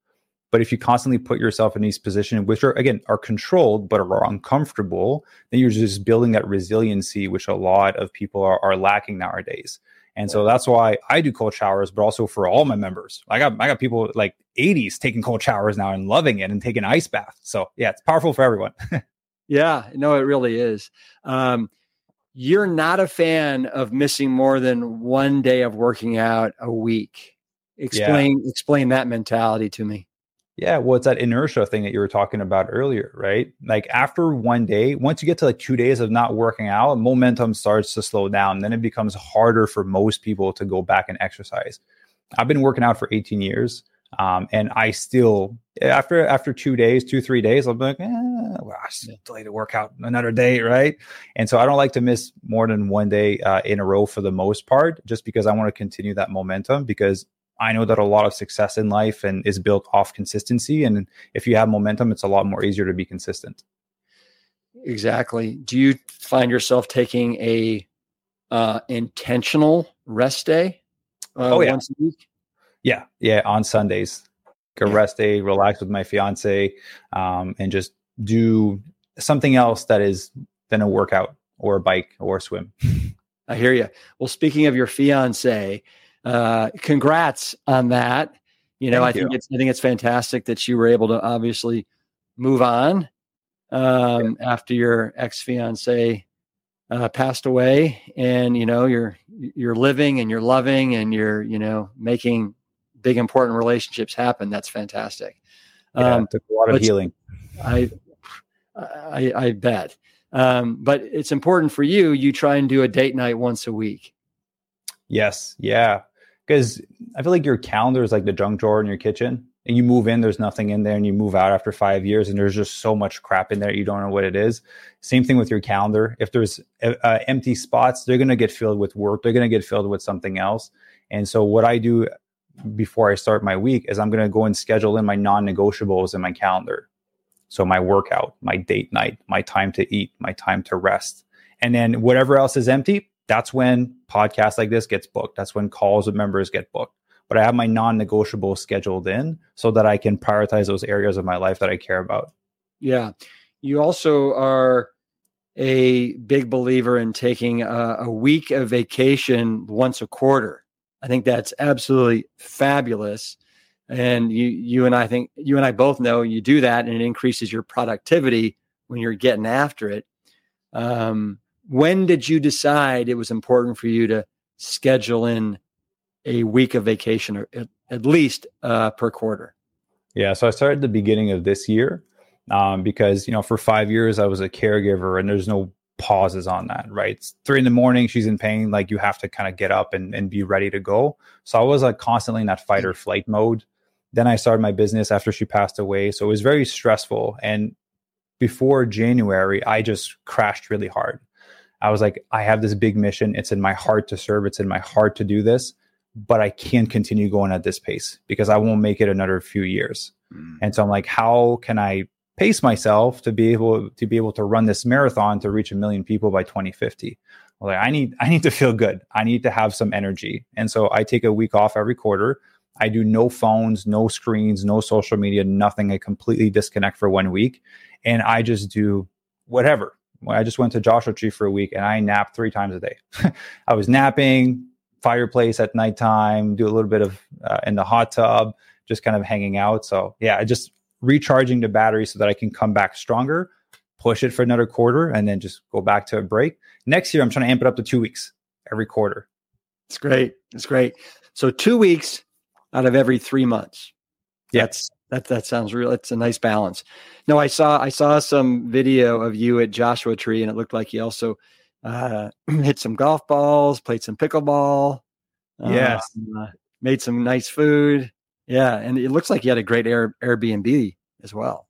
But if you constantly put yourself in these positions, which are again are controlled but are uncomfortable, then you're just building that resiliency, which a lot of people are, are lacking nowadays. And so that's why I do cold showers, but also for all my members. I got I got people like 80s taking cold showers now and loving it and taking ice baths. So yeah, it's powerful for everyone. yeah, no, it really is. Um, you're not a fan of missing more than one day of working out a week. Explain yeah. explain that mentality to me. Yeah, well, it's that inertia thing that you were talking about earlier, right? Like after one day, once you get to like two days of not working out, momentum starts to slow down. Then it becomes harder for most people to go back and exercise. I've been working out for 18 years, um, and I still after after two days, two three days, I'll be like, eh, well, I still delay the workout another day, right? And so I don't like to miss more than one day uh, in a row for the most part, just because I want to continue that momentum. Because I know that a lot of success in life and is built off consistency. And if you have momentum, it's a lot more easier to be consistent. Exactly. Do you find yourself taking a uh, intentional rest day uh, oh, yeah. once a week? Yeah, yeah. On Sundays, a rest day, relax with my fiance, um, and just do something else that is than a workout or a bike or a swim. I hear you. Well, speaking of your fiance, uh, congrats on that. You know, Thank I you. think it's I think it's fantastic that you were able to obviously move on um, yeah. after your ex fiance uh, passed away, and you know you're you're living and you're loving and you're you know making big important relationships happen. That's fantastic. Yeah, um, took a lot of healing. I, I I bet. Um, but it's important for you. You try and do a date night once a week. Yes. Yeah because I feel like your calendar is like the junk drawer in your kitchen, and you move in, there's nothing in there, and you move out after five years, and there's just so much crap in there you don't know what it is. Same thing with your calendar. If there's uh, empty spots, they're gonna get filled with work. They're gonna get filled with something else. And so what I do before I start my week is I'm gonna go and schedule in my non-negotiables in my calendar. So my workout, my date night, my time to eat, my time to rest. And then whatever else is empty, that's when podcasts like this gets booked. That's when calls with members get booked. But I have my non-negotiable scheduled in so that I can prioritize those areas of my life that I care about. Yeah. You also are a big believer in taking a, a week of vacation once a quarter. I think that's absolutely fabulous. And you you and I think you and I both know you do that and it increases your productivity when you're getting after it. Um, when did you decide it was important for you to schedule in a week of vacation or at, at least uh, per quarter? Yeah, so I started the beginning of this year um, because you know for five years I was a caregiver and there's no pauses on that. Right, it's three in the morning, she's in pain, like you have to kind of get up and, and be ready to go. So I was like constantly in that fight or flight mode. Then I started my business after she passed away, so it was very stressful. And before January, I just crashed really hard. I was like, I have this big mission. It's in my heart to serve. It's in my heart to do this, but I can't continue going at this pace because I won't make it another few years. Mm. And so I'm like, how can I pace myself to be able to be able to run this marathon to reach a million people by 2050? Well, like, I need I need to feel good. I need to have some energy. And so I take a week off every quarter. I do no phones, no screens, no social media, nothing. I completely disconnect for one week. And I just do whatever I just went to Joshua Tree for a week and I napped three times a day. I was napping, fireplace at nighttime, do a little bit of uh, in the hot tub, just kind of hanging out. So yeah, just recharging the battery so that I can come back stronger, push it for another quarter, and then just go back to a break. Next year, I'm trying to amp it up to two weeks every quarter. It's great. It's great. So two weeks out of every three months. Yeah. That's that that sounds real. It's a nice balance. No, I saw I saw some video of you at Joshua Tree, and it looked like you also uh, hit some golf balls, played some pickleball. Yes, uh, made some nice food. Yeah, and it looks like you had a great Air, Airbnb as well.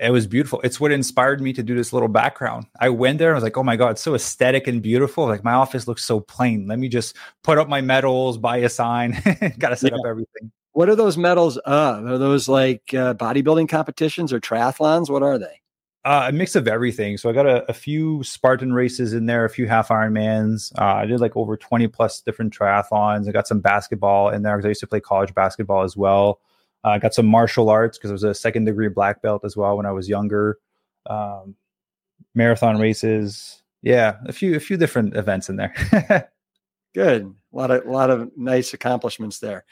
It was beautiful. It's what inspired me to do this little background. I went there and I was like, oh my God, it's so aesthetic and beautiful. Like my office looks so plain. Let me just put up my medals, buy a sign, got to set yeah. up everything. What are those medals of? Are those like uh, bodybuilding competitions or triathlons? What are they? Uh, a mix of everything. So I got a, a, few Spartan races in there, a few half Ironmans. Uh, I did like over 20 plus different triathlons. I got some basketball in there because I used to play college basketball as well. Uh, I got some martial arts because I was a second degree black belt as well when I was younger. Um, marathon races. Yeah, a few a few different events in there. Good. A lot of a lot of nice accomplishments there.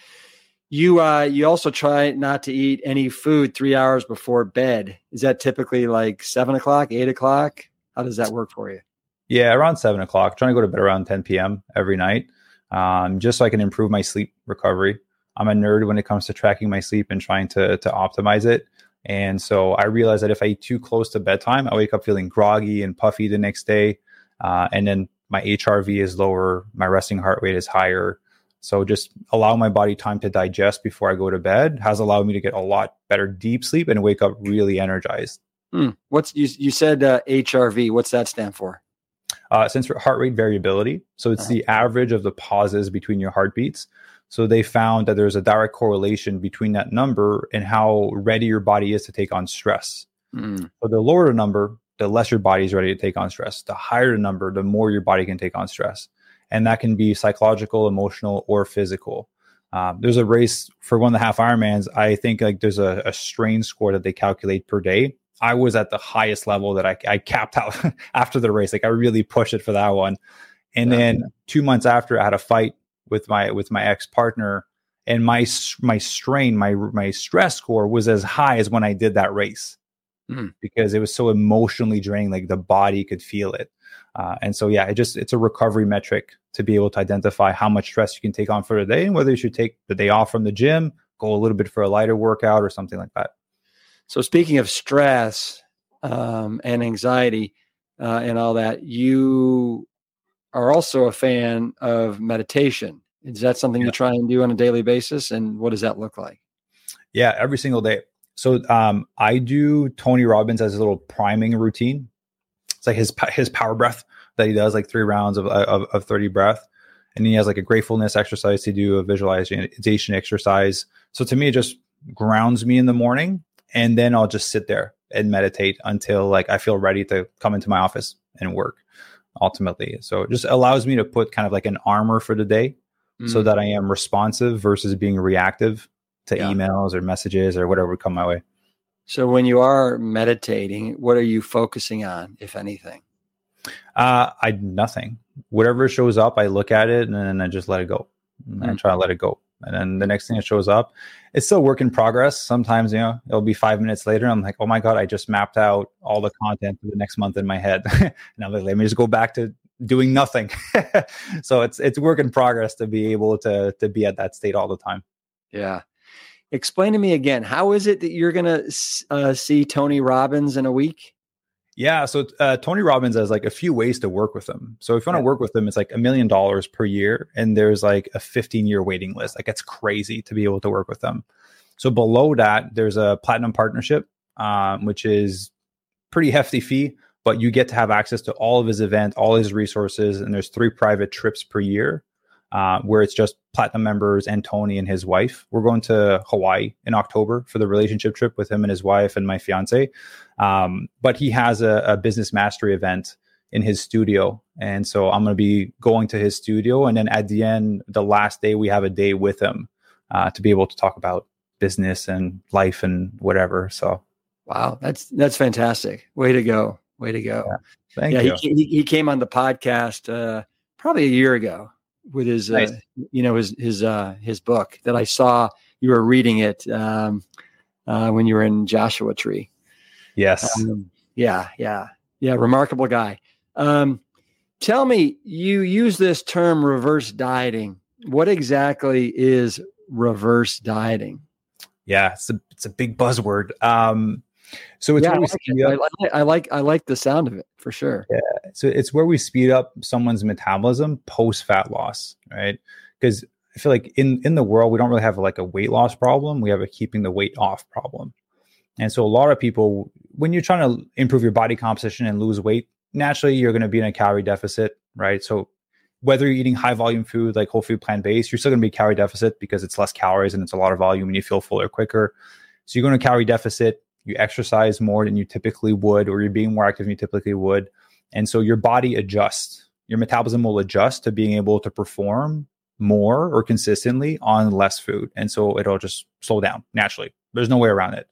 You uh, you also try not to eat any food three hours before bed. Is that typically like seven o'clock, eight o'clock? How does that work for you? Yeah, around seven o'clock. Trying to go to bed around 10 p.m. every night, um, just so I can improve my sleep recovery. I'm a nerd when it comes to tracking my sleep and trying to to optimize it. And so I realize that if I eat too close to bedtime, I wake up feeling groggy and puffy the next day, uh, and then my HRV is lower, my resting heart rate is higher, so just allow my body time to digest before I go to bed has allowed me to get a lot better deep sleep and wake up really energized. Hmm. What's you, you said uh, HRV? What's that stand for? Uh, stands for heart rate variability. So it's uh-huh. the average of the pauses between your heartbeats. So they found that there's a direct correlation between that number and how ready your body is to take on stress. Mm. So the lower the number, the less your body is ready to take on stress. The higher the number, the more your body can take on stress and that can be psychological, emotional, or physical. Um, there's a race for one of the half Ironmans. I think like there's a, a, strain score that they calculate per day. I was at the highest level that I, I capped out after the race. Like I really pushed it for that one. And yeah. then two months after, I had a fight with my with my ex partner, and my my strain, my my stress score was as high as when I did that race mm. because it was so emotionally draining. Like the body could feel it. Uh, and so, yeah, it just it's a recovery metric to be able to identify how much stress you can take on for the day and whether you should take the day off from the gym, go a little bit for a lighter workout or something like that. So, speaking of stress um, and anxiety uh, and all that, you are also a fan of meditation. Is that something yeah. you try and do on a daily basis? And what does that look like? Yeah, every single day. So um, I do Tony Robbins as a little priming routine it's like his his power breath that he does, like three rounds of, of, of 30 breath. And he has like a gratefulness exercise to do, a visualization exercise. So to me, it just grounds me in the morning. And then I'll just sit there and meditate until like I feel ready to come into my office and work ultimately. So it just allows me to put kind of like an armor for the day mm. so that I am responsive versus being reactive to yeah. emails or messages or whatever would come my way. So when you are meditating, what are you focusing on, if anything? Uh, I nothing. Whatever shows up, I look at it and then I just let it go. And mm-hmm. I try to let it go. And then the next thing that shows up, it's still work in progress. Sometimes, you know, it'll be five minutes later. I'm like, oh my God, I just mapped out all the content for the next month in my head. and I'm like, let me just go back to doing nothing. so it's it's work in progress to be able to to be at that state all the time. Yeah. Explain to me again, how is it that you're going to uh, see Tony Robbins in a week? Yeah, so uh, Tony Robbins has like a few ways to work with him. So if you want to work with him, it's like a million dollars per year, and there's like a 15 year waiting list. Like it's crazy to be able to work with them. So below that, there's a platinum partnership, um, which is pretty hefty fee, but you get to have access to all of his event, all his resources, and there's three private trips per year uh, where it's just platinum members and Tony and his wife. We're going to Hawaii in October for the relationship trip with him and his wife and my fiance. Um, but he has a, a, business mastery event in his studio. And so I'm going to be going to his studio. And then at the end, the last day, we have a day with him uh, to be able to talk about business and life and whatever. So, wow, that's that's fantastic. Way to go. Way to go. Yeah, thank yeah, you. He, he came on the podcast uh, probably a year ago with his uh, nice. uh, you know his his uh, his book that I saw you were reading it um, uh, when you were in Joshua Tree. Yes. Um, yeah, yeah, yeah. Remarkable guy. Um, tell me, you use this term reverse dieting. What exactly is reverse dieting? Yeah, it's a it's a big buzzword. Um, so it's yeah, I like, I, like, I like I like the sound of it for sure. Yeah. So it's where we speed up someone's metabolism post fat loss, right? Because I feel like in in the world we don't really have like a weight loss problem. We have a keeping the weight off problem. And so a lot of people, when you're trying to improve your body composition and lose weight, naturally you're going to be in a calorie deficit, right? So whether you're eating high volume food like whole food plant based, you're still going to be calorie deficit because it's less calories and it's a lot of volume and you feel fuller quicker. So you're going to calorie deficit. You exercise more than you typically would, or you're being more active than you typically would, and so your body adjusts. Your metabolism will adjust to being able to perform more or consistently on less food, and so it'll just slow down naturally. There's no way around it.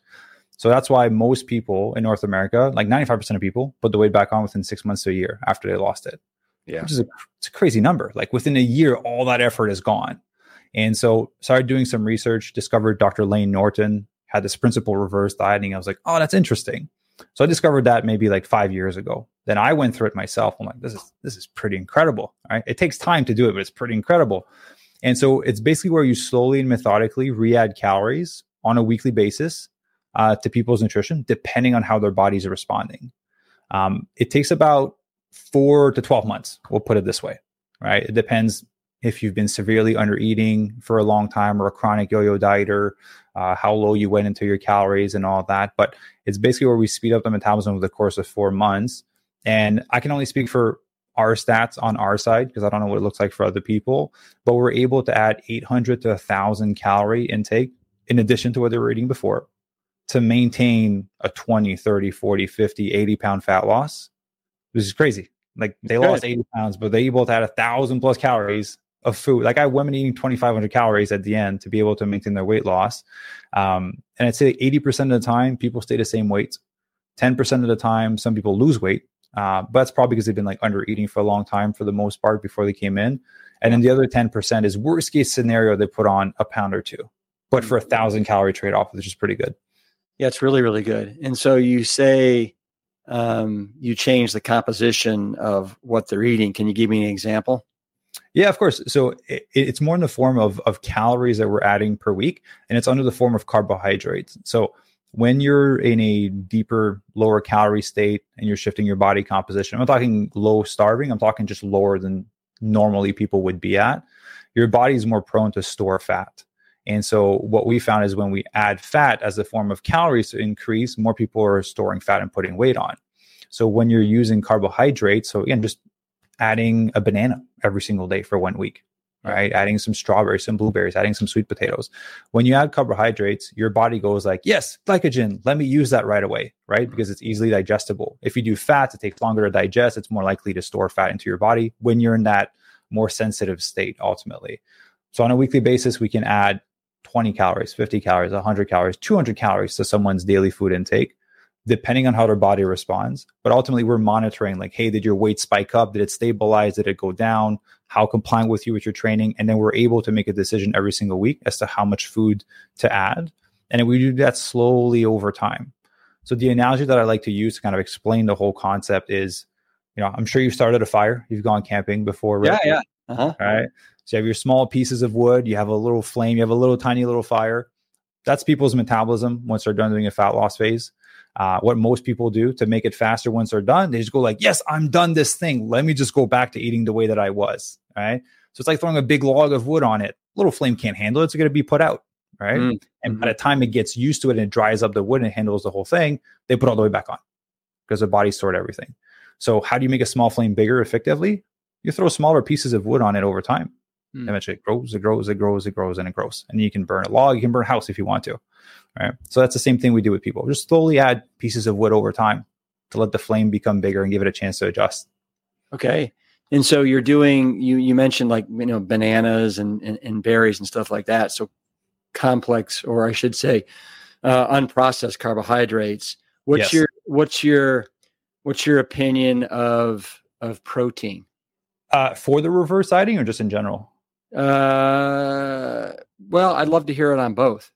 So that's why most people in North America, like 95% of people, put the weight back on within six months to a year after they lost it. Yeah. Which is a, it's a crazy number. Like within a year, all that effort is gone. And so started doing some research, discovered Dr. Layne Norton had this principle reverse dieting. I was like, oh, that's interesting. So I discovered that maybe like five years ago. Then I went through it myself. I'm like, this is this is pretty incredible. Right. It takes time to do it, but it's pretty incredible. And so it's basically where you slowly and methodically re-add calories on a weekly basis uh, to people's nutrition, depending on how their bodies are responding. Um, it takes about four to 12 months, we'll put it this way, right? It depends if you've been severely under eating for a long time or a chronic yo yo dieter, uh, how low you went into your calories and all that. But it's basically where we speed up the metabolism over the course of four months. And I can only speak for our stats on our side because I don't know what it looks like for other people, but we're able to add 800 to 1,000 calorie intake in addition to what they were eating before to maintain a 20, 30, 40, 50, 80 pound fat loss, which is crazy. Like they Good. lost 80 pounds, but they able to add a thousand plus calories of food. Like I have women eating 2,500 calories at the end to be able to maintain their weight loss. Um, and I'd say 80% of the time, people stay the same weight. 10% of the time, some people lose weight. Uh, but that's probably because they've been like under eating for a long time for the most part before they came in. And then the other 10% is worst case scenario, they put on a pound or two, but for a thousand calorie trade off, which is pretty good. Yeah, it's really, really good. And so you say um, you change the composition of what they're eating. Can you give me an example? Yeah, of course. So it, it's more in the form of, of calories that we're adding per week, and it's under the form of carbohydrates. So when you're in a deeper, lower calorie state and you're shifting your body composition, I'm talking low starving, I'm talking just lower than normally people would be at. Your body is more prone to store fat. And so what we found is when we add fat as a form of calories to increase, more people are storing fat and putting weight on. So when you're using carbohydrates, so again, just adding a banana every single day for one week, right? Adding some strawberries, some blueberries, adding some sweet potatoes. When you add carbohydrates, your body goes like, yes, glycogen, let me use that right away, right? Mm-hmm. Because it's easily digestible. If you do fats, it takes longer to digest. It's more likely to store fat into your body when you're in that more sensitive state ultimately. So on a weekly basis, we can add 20 calories, 50 calories, 100 calories, 200 calories to someone's daily food intake, depending on how their body responds. But ultimately, we're monitoring like, hey, did your weight spike up? Did it stabilize? Did it go down? How compliant with you with your training? And then we're able to make a decision every single week as to how much food to add. And we do that slowly over time. So the analogy that I like to use to kind of explain the whole concept is, you know, I'm sure you've started a fire. You've gone camping before, right? Yeah, yeah. Uh-huh. All right. So you have your small pieces of wood, you have a little flame, you have a little tiny little fire. That's people's metabolism once they're done doing a fat loss phase. Uh, what most people do to make it faster once they're done, they just go like, "Yes, I'm done this thing. Let me just go back to eating the way that I was." Right. So it's like throwing a big log of wood on it. Little flame can't handle it. It's going to be put out. Right. Mm-hmm. And by the time it gets used to it and it dries up the wood and handles the whole thing, they put all the way back on because the body stored everything. So how do you make a small flame bigger effectively? You throw smaller pieces of wood on it over time. Mm. Eventually, it grows, it grows, it grows, it grows, and it grows. And you can burn a log, you can burn a house if you want to. Right. So that's the same thing we do with people. Just slowly add pieces of wood over time to let the flame become bigger and give it a chance to adjust. Okay. And so you're doing you you mentioned like you know bananas and, and, and berries and stuff like that. So complex, or I should say, uh, unprocessed carbohydrates. What's yes. your what's your what's your opinion of of protein? Uh, for the reverse dieting or just in general? Uh, well, I'd love to hear it on both.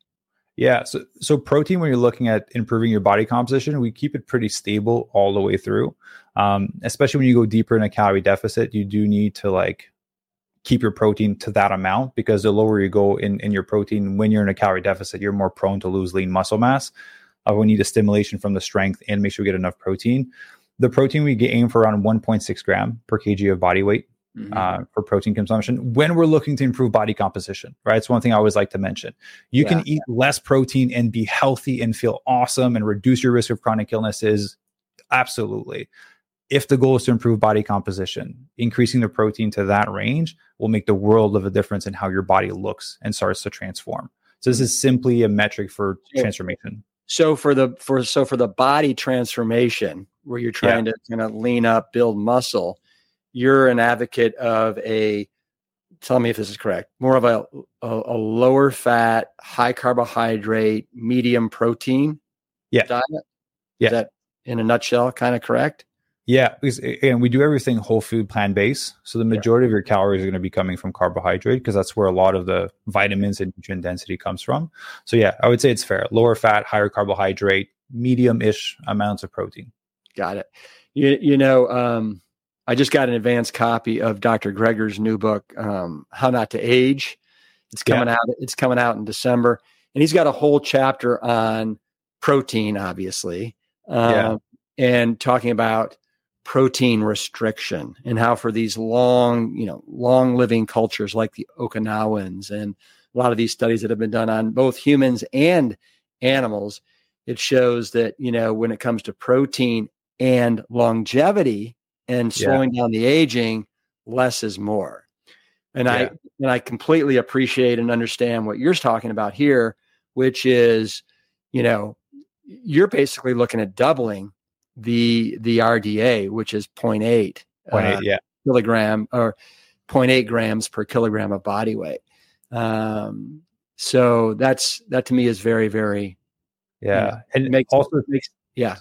Yeah. So, so protein, when you're looking at improving your body composition, we keep it pretty stable all the way through. Um, especially when you go deeper in a calorie deficit, you do need to like keep your protein to that amount because the lower you go in, in your protein, when you're in a calorie deficit, you're more prone to lose lean muscle mass. Uh, we need a stimulation from the strength and make sure we get enough protein. The protein we aim for around 1.6 gram per kg of body weight mm-hmm. uh, for protein consumption when we're looking to improve body composition, right? It's one thing I always like to mention. You yeah. can eat less protein and be healthy and feel awesome and reduce your risk of chronic illnesses. Absolutely. If the goal is to improve body composition, increasing the protein to that range will make the world of a difference in how your body looks and starts to transform. So this is simply a metric for transformation. So for the for so for the body transformation, where you're trying yeah. to kind of lean up, build muscle, you're an advocate of a tell me if this is correct more of a, a, a lower fat high carbohydrate medium protein yeah. diet? Yeah. that in a nutshell kind of correct? Yeah because and we do everything whole food plant based so the majority yeah. of your calories are going to be coming from carbohydrate because that's where a lot of the vitamins and nutrient density comes from. So yeah i would say it's fair lower fat higher carbohydrate medium-ish amounts of protein. Got it. You, you know um I just got an advanced copy of Dr. Greger's new book, um, How Not to Age. It's coming yeah. out. It's coming out in December, and he's got a whole chapter on protein, obviously, um, yeah. and talking about protein restriction and how for these long, you know, long living cultures like the Okinawans and a lot of these studies that have been done on both humans and animals, it shows that you know when it comes to protein and longevity and slowing yeah. down the aging, less is more. And yeah. I and I completely appreciate and understand what you're talking about here, which is, you know, you're basically looking at doubling the the RDA, which is 0.8, 0.8 uh, yeah. kilogram or 0.8 grams per kilogram of body weight. Um, so that's that to me is very very yeah, you know, and makes also makes yeah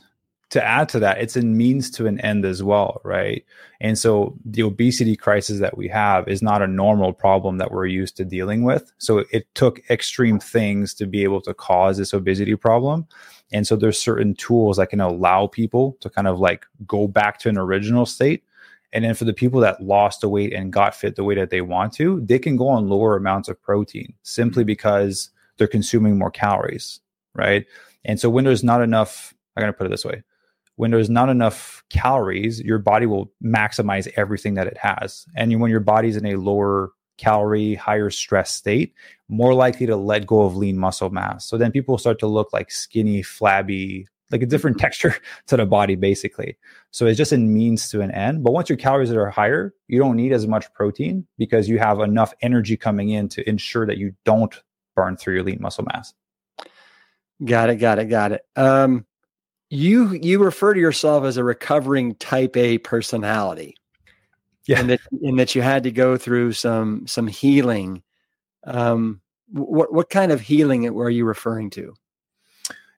to add to that, it's a means to an end as well, right? And so the obesity crisis that we have is not a normal problem that we're used to dealing with. So it took extreme things to be able to cause this obesity problem. And so there's certain tools that can allow people to kind of like go back to an original state. And then for the people that lost the weight and got fit the way that they want to, they can go on lower amounts of protein simply mm-hmm. because they're consuming more calories, right? And so when there's not enough, I'm going to put it this way when there's not enough calories, your body will maximize everything that it has. And when your body's in a lower calorie, higher stress state, more likely to let go of lean muscle mass. So then people start to look like skinny, flabby, like a different texture to the body, basically. So it's just a means to an end. But once your calories are higher, you don't need as much protein because you have enough energy coming in to ensure that you don't burn through your lean muscle mass. Got it. Got it. Got it. Um, you you refer to yourself as a recovering type A personality. Yeah. And that and that you had to go through some some healing. Um what what kind of healing were you referring to?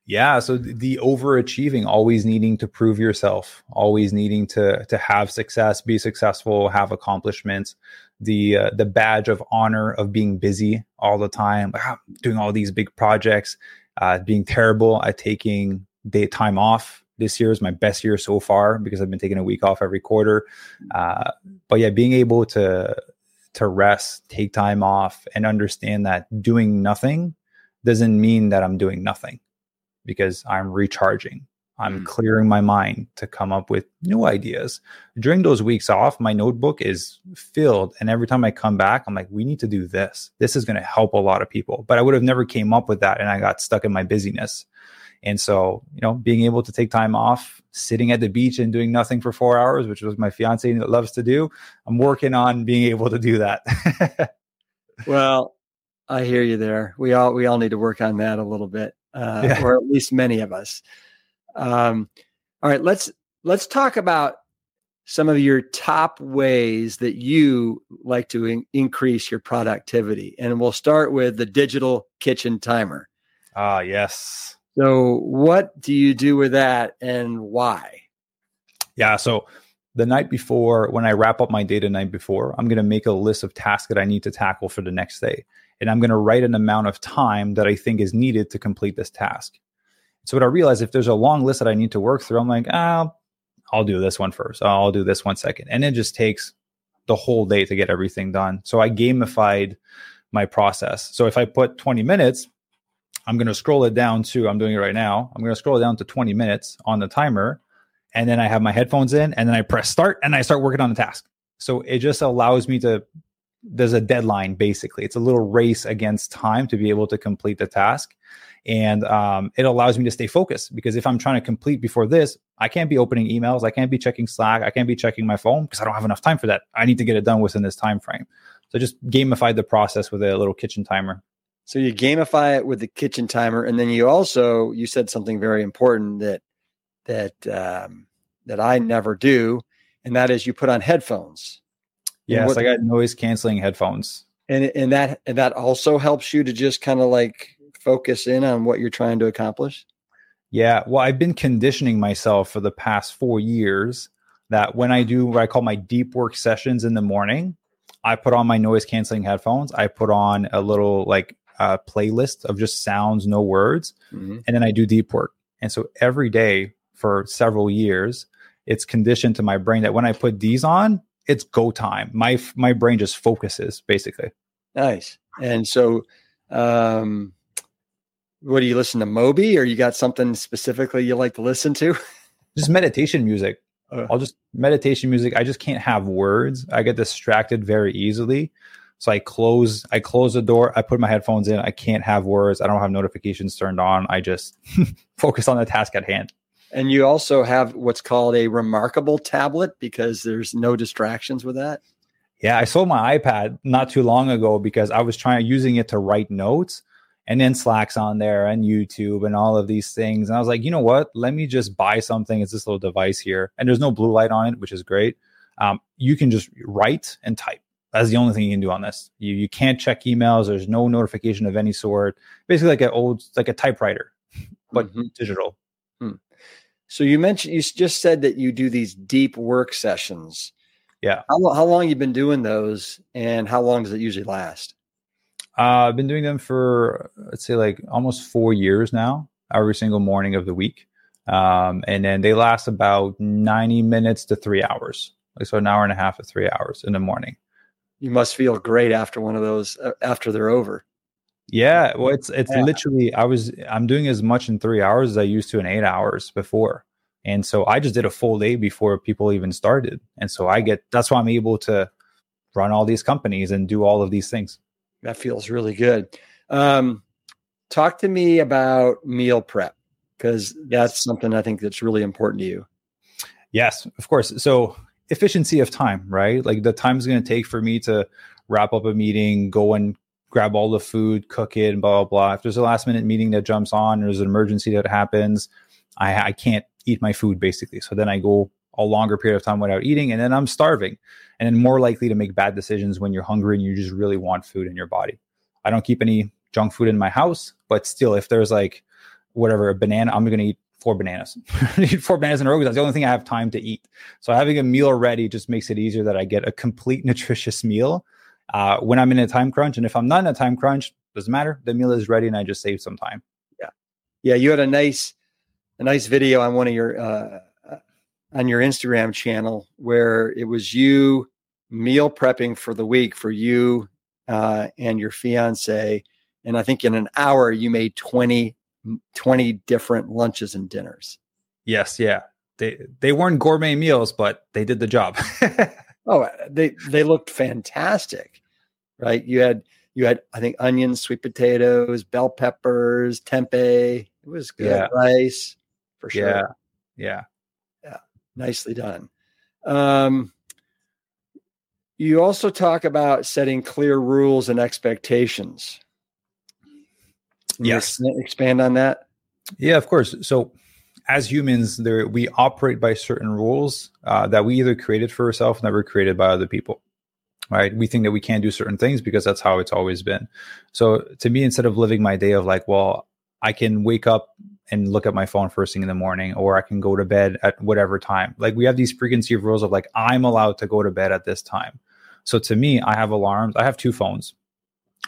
Yeah, so the overachieving, always needing to prove yourself, always needing to to have success, be successful, have accomplishments, the uh, the badge of honor of being busy all the time, doing all these big projects, uh, being terrible at taking day time off. This year is my best year so far because I've been taking a week off every quarter. Uh, but yeah, being able to to rest, take time off, and understand that doing nothing doesn't mean that I'm doing nothing because I'm recharging. I'm mm. clearing my mind to come up with new ideas. During those weeks off, my notebook is filled and every time I come back, I'm like we need to do this. This is going to help a lot of people. But I would have never came up with that and I got stuck in my busyness. And so, you know, being able to take time off, sitting at the beach and doing nothing for four hours, which was my fiance loves to do, I'm working on being able to do that. well, I hear you there. We all we all need to work on that a little bit, uh, yeah. or at least many of us. Um, all right, let's let's talk about some of your top ways that you like to in- increase your productivity, and we'll start with the digital kitchen timer. Ah, yes. So, what do you do with that and why? Yeah. So, the night before, when I wrap up my day the night before, I'm going to make a list of tasks that I need to tackle for the next day. And I'm going to write an amount of time that I think is needed to complete this task. So, what I realize if there's a long list that I need to work through, I'm like, ah, I'll do this one first. I'll do this one second. And it just takes the whole day to get everything done. So, I gamified my process. So, if I put 20 minutes, I'm going to scroll it down to, I'm doing it right now. I'm going to scroll it down to 20 minutes on the timer. And then I have my headphones in and then I press start and I start working on the task. So it just allows me to, there's a deadline basically. It's a little race against time to be able to complete the task. And um, it allows me to stay focused because if I'm trying to complete before this, I can't be opening emails. I can't be checking Slack. I can't be checking my phone because I don't have enough time for that. I need to get it done within this time frame. So just gamified the process with a little kitchen timer. So you gamify it with the kitchen timer, and then you also you said something very important that that um, that I never do, and that is you put on headphones. Yes, what, I got noise canceling headphones, and and that and that also helps you to just kind of like focus in on what you're trying to accomplish. Yeah, well, I've been conditioning myself for the past four years that when I do what I call my deep work sessions in the morning, I put on my noise canceling headphones. I put on a little like uh, playlist of just sounds, no words, mm-hmm. and then I do deep work. And so every day for several years, it's conditioned to my brain that when I put these on, it's go time. My my brain just focuses basically. Nice. And so, um, what do you listen to Moby, or you got something specifically you like to listen to? just meditation music. Uh, I'll just meditation music. I just can't have words. I get distracted very easily. So I close I close the door, I put my headphones in, I can't have words, I don't have notifications turned on. I just focus on the task at hand. And you also have what's called a remarkable tablet because there's no distractions with that. Yeah, I sold my iPad not too long ago because I was trying using it to write notes and then Slack's on there and YouTube and all of these things. And I was like, you know what? Let me just buy something. It's this little device here, and there's no blue light on it, which is great. Um, you can just write and type. That's the only thing you can do on this. You you can't check emails. There's no notification of any sort. Basically, like an old like a typewriter, but mm-hmm. digital. Hmm. So you mentioned you just said that you do these deep work sessions. Yeah. How, how long you been doing those, and how long does it usually last? Uh, I've been doing them for let's say like almost four years now, every single morning of the week, um, and then they last about ninety minutes to three hours, like so an hour and a half to three hours in the morning you must feel great after one of those uh, after they're over. Yeah, well, it's it's yeah. literally I was I'm doing as much in three hours as I used to in eight hours before, and so I just did a full day before people even started, and so I get that's why I'm able to run all these companies and do all of these things. That feels really good. Um, talk to me about meal prep because that's something I think that's really important to you. Yes, of course. So efficiency of time, right? Like the time is going to take for me to wrap up a meeting, go and grab all the food, cook it, and blah blah blah. If there's a last minute meeting that jumps on, there's an emergency that happens, I, I can't eat my food basically. So then I go a longer period of time without eating, and then I'm starving, and then more likely to make bad decisions when you're hungry and you just really want food in your body. I don't keep any junk food in my house, but still, if there's like whatever a banana, I'm gonna eat four bananas. I need four bananas in a row that's the only thing I have time to eat. So having a meal ready just makes it easier that I get a complete nutritious meal uh, when I'm in a time crunch. And if I'm not in a time crunch, doesn't matter. The meal is ready and I just save some time. Yeah. Yeah. You had a nice, a nice video on one of your, uh, on your Instagram channel where it was you meal prepping for the week for you uh, and your fiance. And I think in an hour you made 20 20 different lunches and dinners. Yes, yeah. They they weren't gourmet meals, but they did the job. oh, they they looked fantastic. Right? You had you had I think onions, sweet potatoes, bell peppers, tempeh. It was good. Yeah. Rice for sure. Yeah. Yeah. Yeah. Nicely done. Um you also talk about setting clear rules and expectations yes. expand on that? Yeah, of course. So as humans, there we operate by certain rules uh, that we either created for ourselves, never created by other people. Right? We think that we can't do certain things because that's how it's always been. So to me, instead of living my day of like, well, I can wake up and look at my phone first thing in the morning, or I can go to bed at whatever time. Like we have these preconceived rules of like I'm allowed to go to bed at this time. So to me, I have alarms. I have two phones.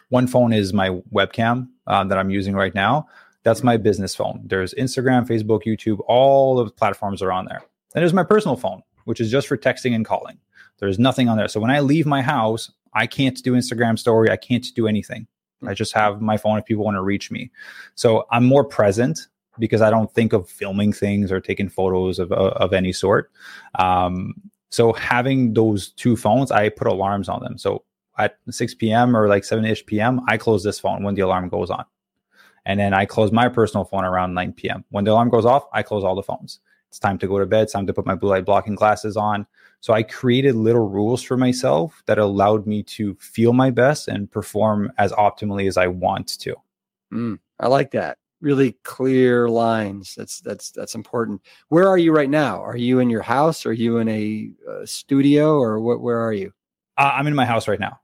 One phone is my webcam uh, that I'm using right now. That's my business phone. There's Instagram, Facebook, YouTube, all the platforms are on there. And there's my personal phone, which is just for texting and calling. There's nothing on there. So when I leave my house, I can't do Instagram story. I can't do anything. I just have my phone if people want to reach me. So I'm more present because I don't think of filming things or taking photos of, of any sort. Um, So having those two phones, I put alarms on them. So at 6 p.m. or like 7 ish p.m., I close this phone when the alarm goes on. And then I close my personal phone around 9 p.m. When the alarm goes off, I close all the phones. It's time to go to bed. It's time to put my blue light blocking glasses on. So I created little rules for myself that allowed me to feel my best and perform as optimally as I want to. Mm, I like that. Really clear lines. That's that's that's important. Where are you right now? Are you in your house? Are you in a, a studio, or what? Where are you? Uh, I'm in my house right now.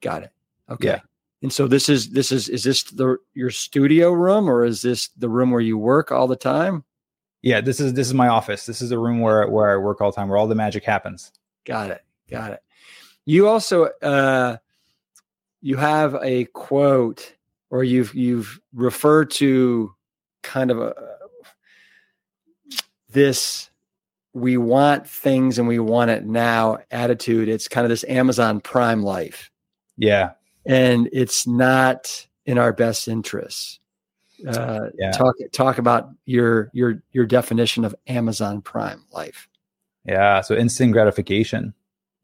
Got it. Okay. Yeah. And so this is this is is this the your studio room or is this the room where you work all the time? Yeah, this is this is my office. This is the room where where I work all the time, where all the magic happens. Got it. Got it. You also uh you have a quote or you've you've referred to kind of a this we want things and we want it now attitude. It's kind of this Amazon Prime life. Yeah. And it's not in our best interests. Uh, yeah. Talk talk about your your your definition of Amazon Prime life. Yeah, so instant gratification,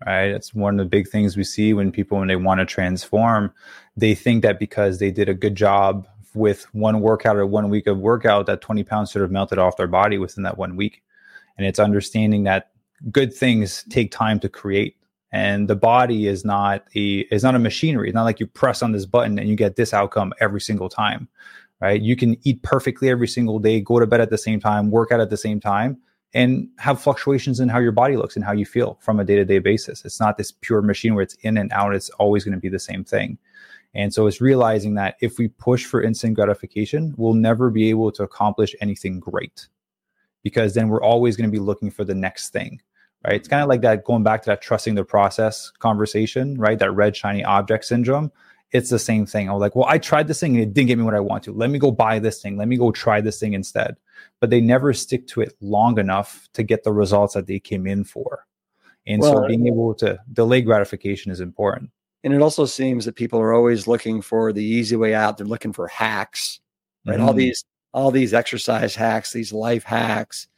right? It's one of the big things we see when people when they want to transform, they think that because they did a good job with one workout or one week of workout, that 20 pounds sort of melted off their body within that one week. And it's understanding that good things take time to create and the body is not a is not a machinery it's not like you press on this button and you get this outcome every single time right? You can eat perfectly every single day, go to bed at the same time, work out at the same time, and have fluctuations in how your body looks and how you feel from a day to day basis. It's not this pure machine where it's in and out, it's always going to be the same thing. And so it's realizing that if we push for instant gratification, we'll never be able to accomplish anything great because then we're always going to be looking for the next thing right? It's kind of like that going back to that trusting the process conversation, right? That red shiny object syndrome it's the same thing. I was like, well, I tried this thing and it didn't get me what I want to. Let me go buy this thing. Let me go try this thing instead. But they never stick to it long enough to get the results that they came in for. And well, so being able to delay gratification is important. And it also seems that people are always looking for the easy way out. They're looking for hacks, right? Mm-hmm. All these all these exercise hacks, these life hacks,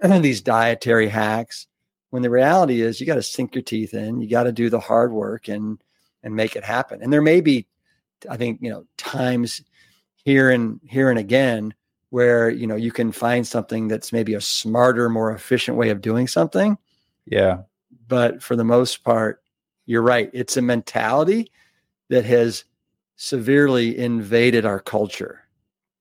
and these dietary hacks. When the reality is you got to sink your teeth in, you got to do the hard work and and make it happen. And there may be, I think, you know, times here and here and again where you know you can find something that's maybe a smarter, more efficient way of doing something. Yeah. But for the most part, you're right. It's a mentality that has severely invaded our culture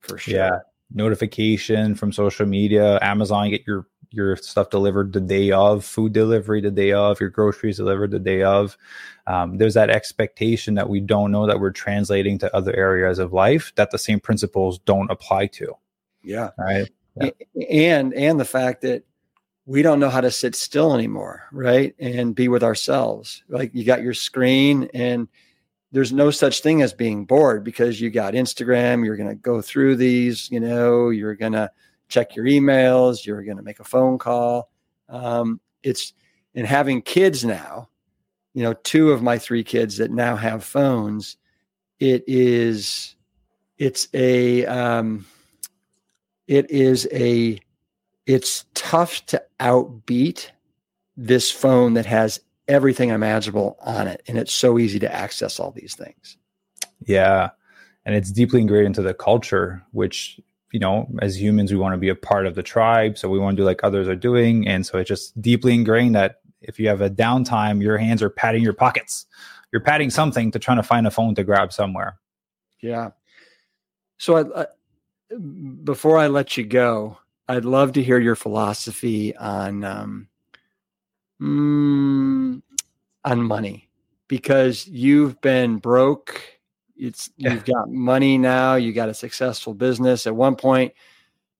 for sure. Yeah. Notification from social media, Amazon, get your your stuff delivered the day of, food delivery the day of, your groceries delivered the day of. Um, there's that expectation that we don't know that we're translating to other areas of life that the same principles don't apply to. Yeah. Right. Yeah. And and the fact that we don't know how to sit still anymore, right? And be with ourselves. Like you got your screen and there's no such thing as being bored because you got Instagram, you're going to go through these, you know, you're going to check your emails, you're going to make a phone call. Um, it's and having kids now, you know, two of my three kids that now have phones, it is, it's a, um, it is a, it's tough to outbeat this phone that has everything imaginable on it. And it's so easy to access all these things. Yeah. And it's deeply ingrained into the culture, which you know, as humans, we want to be a part of the tribe. So we want to do like others are doing. And so it's just deeply ingrained that if you have a downtime, your hands are patting your pockets. You're patting something to trying to find a phone to grab somewhere. Yeah. So I, I, before I let you go, I'd love to hear your philosophy on um, mm, on money because you've been broke it's you've got money now you got a successful business. At one point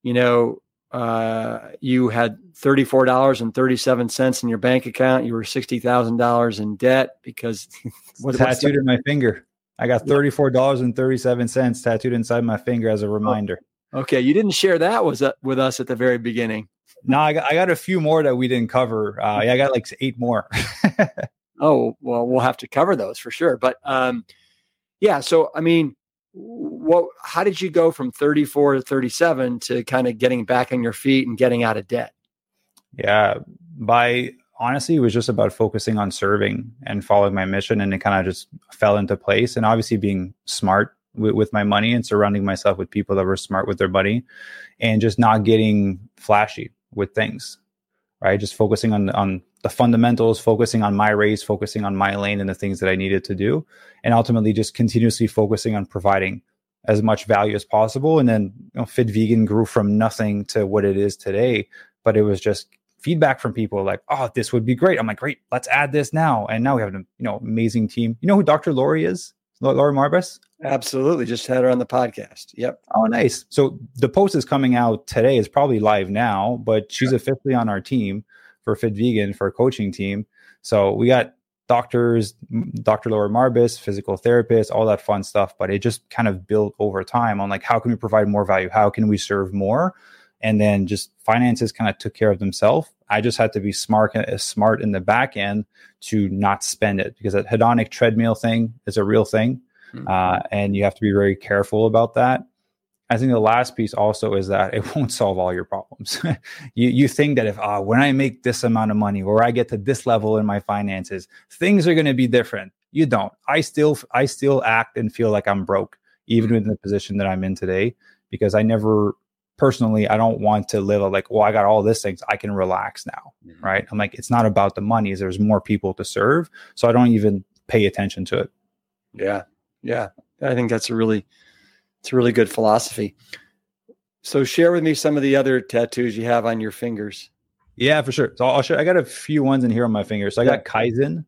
you know uh, you had $34.37 in your bank account. You were $60000 in debt because what, tattooed in my finger. I got $34.37 tattooed inside my finger as a reminder. Okay. You didn't share that was with us at the very beginning. No I got, I got a few more that we didn't cover. Uh, yeah i got like eight more. Oh well we'll have to cover those for sure. But um, yeah. So, I mean, what, how did you go from 34 to 37 to kind of getting back on your feet and getting out of debt? Yeah. By honestly, it was just about focusing on serving and following my mission, and it kind of just fell into place. And obviously, being smart with, with my money and surrounding myself with people that were smart with their money, and just not getting flashy with things, right? Just focusing on on the fundamentals, focusing on my race, focusing on my lane and the things that I needed to do, and ultimately just continuously focusing on providing as much value as possible. And then you know, Fit Vegan grew from nothing to what it is today, but it was just feedback from people like, "Oh, this would be great." I'm like, "Great, let's add this now." And now we have an you know amazing team. You know who Dr. Laurie is? Laurie Marbas? Absolutely. Just had her on the podcast. Yep. Oh, nice. So the post is coming out today. It's probably live now, but she's sure. officially on our team for Fit Vegan for a coaching team. So we got doctors, Dr. Laura Marbas, physical therapists, all that fun stuff. But it just kind of built over time on like how can we provide more value? How can we serve more? And then just finances kind of took care of themselves. I just had to be smart, uh, smart in the back end to not spend it because that hedonic treadmill thing is a real thing, mm-hmm. uh, and you have to be very careful about that. I think the last piece also is that it won't solve all your problems. you you think that if uh, when I make this amount of money or I get to this level in my finances, things are going to be different. You don't. I still I still act and feel like I'm broke, even mm-hmm. in the position that I'm in today, because I never personally I don't want to live a, like, well, I got all these things, I can relax now, mm-hmm. right? I'm like, it's not about the money. There's more people to serve, so I don't even pay attention to it. Yeah, yeah. I think that's a really it's a really good philosophy. So share with me some of the other tattoos you have on your fingers. Yeah, for sure. So I'll show. I got a few ones in here on my fingers. So I got Kaizen,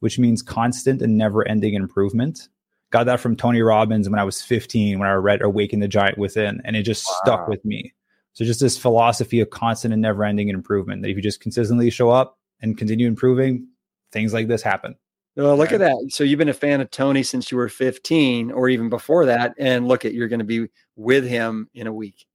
which means constant and never-ending improvement. Got that from Tony Robbins when I was 15, when I read "Awaken the Giant Within," and it just wow. stuck with me. So just this philosophy of constant and never-ending improvement. That if you just consistently show up and continue improving, things like this happen. Well, look at that. So you've been a fan of Tony since you were 15 or even before that. And look at, you're going to be with him in a week.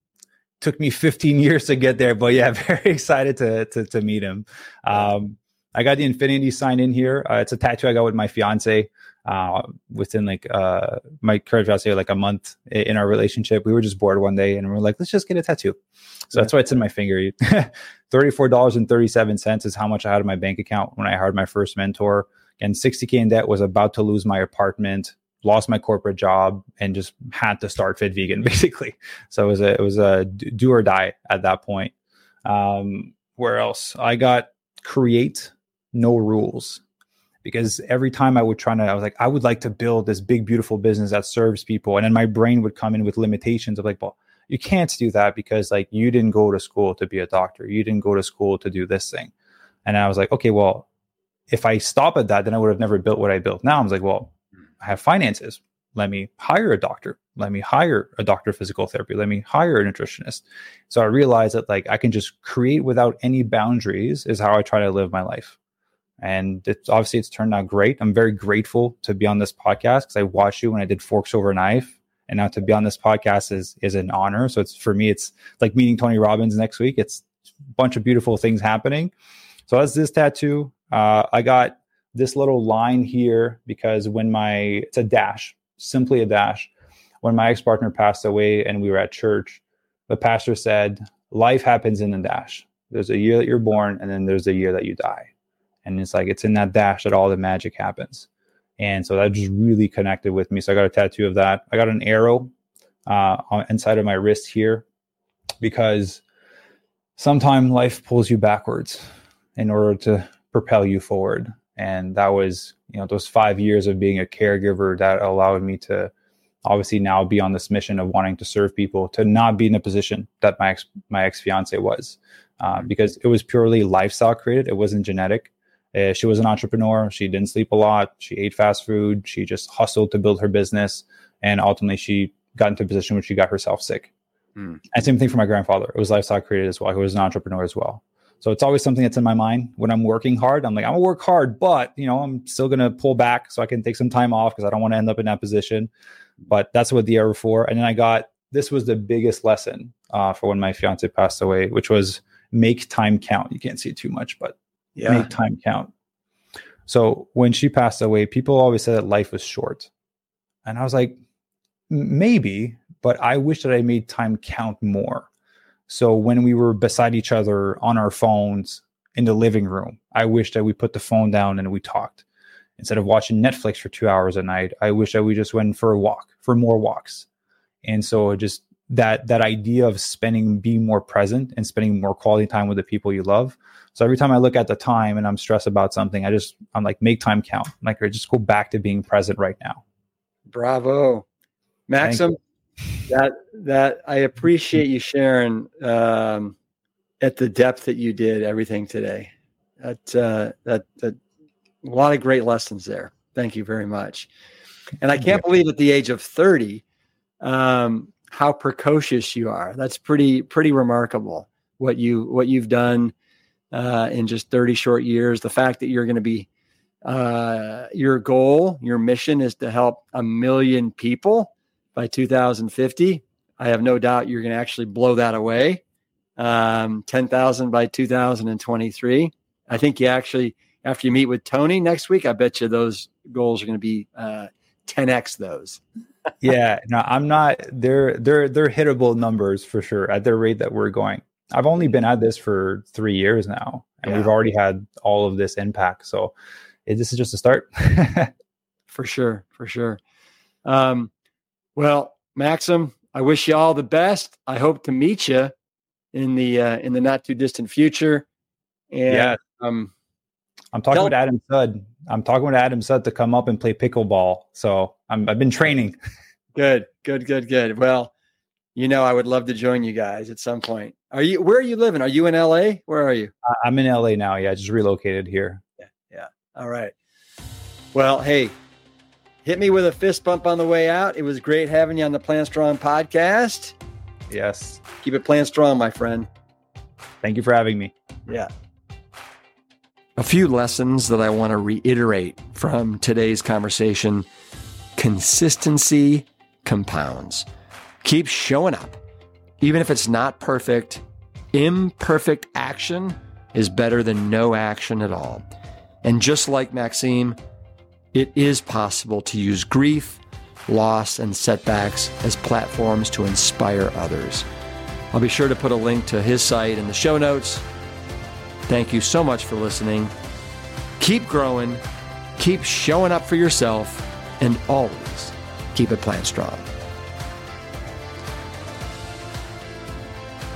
Took me 15 years to get there, but yeah, very excited to, to, to meet him. Um, I got the infinity sign in here. Uh, it's a tattoo I got with my fiance uh, within like uh, my current fiance, like a month in our relationship. We were just bored one day and we are like, let's just get a tattoo. So yeah. that's why it's in my finger. $34.37 is how much I had in my bank account when I hired my first mentor and 60k in debt was about to lose my apartment lost my corporate job and just had to start fit vegan basically. So it was a it was a do or die at that point. Um where else? I got create no rules. Because every time i would try to i was like i would like to build this big beautiful business that serves people. And then my brain would come in with limitations of like well you can't do that because like you didn't go to school to be a doctor. You didn't go to school to do this thing. And i was like okay well if I stop at that, then I would have never built what I built. Now I'm like, well, hmm. I have finances. Let me hire a doctor. Let me hire a doctor of physical therapy. Let me hire a nutritionist. So I realized that like I can just create without any boundaries is how I try to live my life. And it's obviously it's turned out great. I'm very grateful to be on this podcast because I watched you when I did Forks Over Knife. And now to be on this podcast is is an honor. So it's for me, it's like meeting Tony Robbins next week. It's a bunch of beautiful things happening. So that's this tattoo. Uh, I got this little line here because when my it's a dash, simply a dash. When my ex partner passed away and we were at church, the pastor said, "Life happens in a dash. There's a year that you're born, and then there's a year that you die." And it's like it's in that dash that all the magic happens. And so that just really connected with me. So I got a tattoo of that. I got an arrow uh, inside of my wrist here because sometimes life pulls you backwards in order to propel you forward. And that was, you know, those five years of being a caregiver that allowed me to obviously now be on this mission of wanting to serve people, to not be in a position that my ex my ex fiance was, uh, because it was purely lifestyle created. It wasn't genetic. Uh, she was an entrepreneur. She didn't sleep a lot. She ate fast food. She just hustled to build her business, and ultimately she got into a position where she got herself sick. Mm. And same thing for my grandfather. It was lifestyle created as well. He was an entrepreneur as well. So it's always something that's in my mind when I'm working hard. I'm like, I'm gonna work hard, but you know, I'm still gonna pull back so I can take some time off because I don't want to end up in that position. But that's what the error for. And then I got this was the biggest lesson uh, for when my fiance passed away, which was make time count. You can't see it too much, but yeah. make time count. So when she passed away, people always said that life was short. And I was like, maybe, but I wish that I made time count more. So when we were beside each other on our phones, in the living room. I wish that we put the phone down and we talked instead of watching Netflix for two hours a night. I wish that we just went for a walk, for more walks. And so just that that idea of spending being more present and spending more quality time with the people you love. So every time I look at the time and I'm stressed about something, I just I'm like make time count. I'm like or just go back to being present right now. Bravo. Maxime, that that I appreciate you sharing um, at the depth that you did everything today. That uh, that that a lot of great lessons there. Thank you very much. And I can't believe at the age of 30, um, how precocious you are. That's pretty pretty remarkable what you what you've done uh, in just 30 short years. The fact that you're going to be uh, your goal, your mission is to help a million people by 2050. I have no doubt you're going to actually blow that away. Um, 10,000 by 2023. I think you actually, after you meet with Tony next week, I bet you those goals are going to be uh, 10x those. yeah, no, I'm not. They're they're they're hittable numbers for sure at the rate that we're going. I've only been at this for three years now, and yeah. we've already had all of this impact. So it, this is just a start. for sure, for sure. Um, well, Maxime, I wish you all the best. I hope to meet you in the uh, in the not too distant future. And, yeah, um, I'm talking tell- with Adam Sud. I'm talking with Adam Sud to come up and play pickleball. So i have been training. good, good, good, good. Well, you know, I would love to join you guys at some point. Are you? Where are you living? Are you in LA? Where are you? I'm in LA now. Yeah, I just relocated here. Yeah, yeah. All right. Well, hey, hit me with a fist bump on the way out. It was great having you on the Plant Strong podcast. Yes. Keep it plant strong, my friend. Thank you for having me. Yeah. A few lessons that I want to reiterate from today's conversation consistency compounds. Keep showing up. Even if it's not perfect, imperfect action is better than no action at all. And just like Maxime, it is possible to use grief, loss, and setbacks as platforms to inspire others. I'll be sure to put a link to his site in the show notes. Thank you so much for listening. Keep growing, keep showing up for yourself, and always keep it plant strong.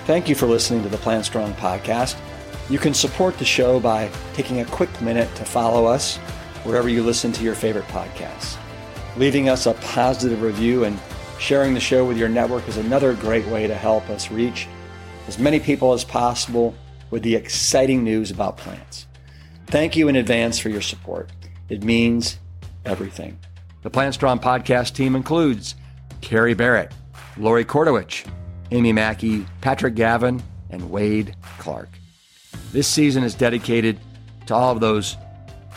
Thank you for listening to the Plant Strong podcast. You can support the show by taking a quick minute to follow us wherever you listen to your favorite podcasts. Leaving us a positive review and sharing the show with your network is another great way to help us reach as many people as possible with the exciting news about plants. Thank you in advance for your support. It means everything. The Plant Strong podcast team includes Carrie Barrett, Lori Kordowich, Amy Mackey, Patrick Gavin, and Wade Clark. This season is dedicated to all of those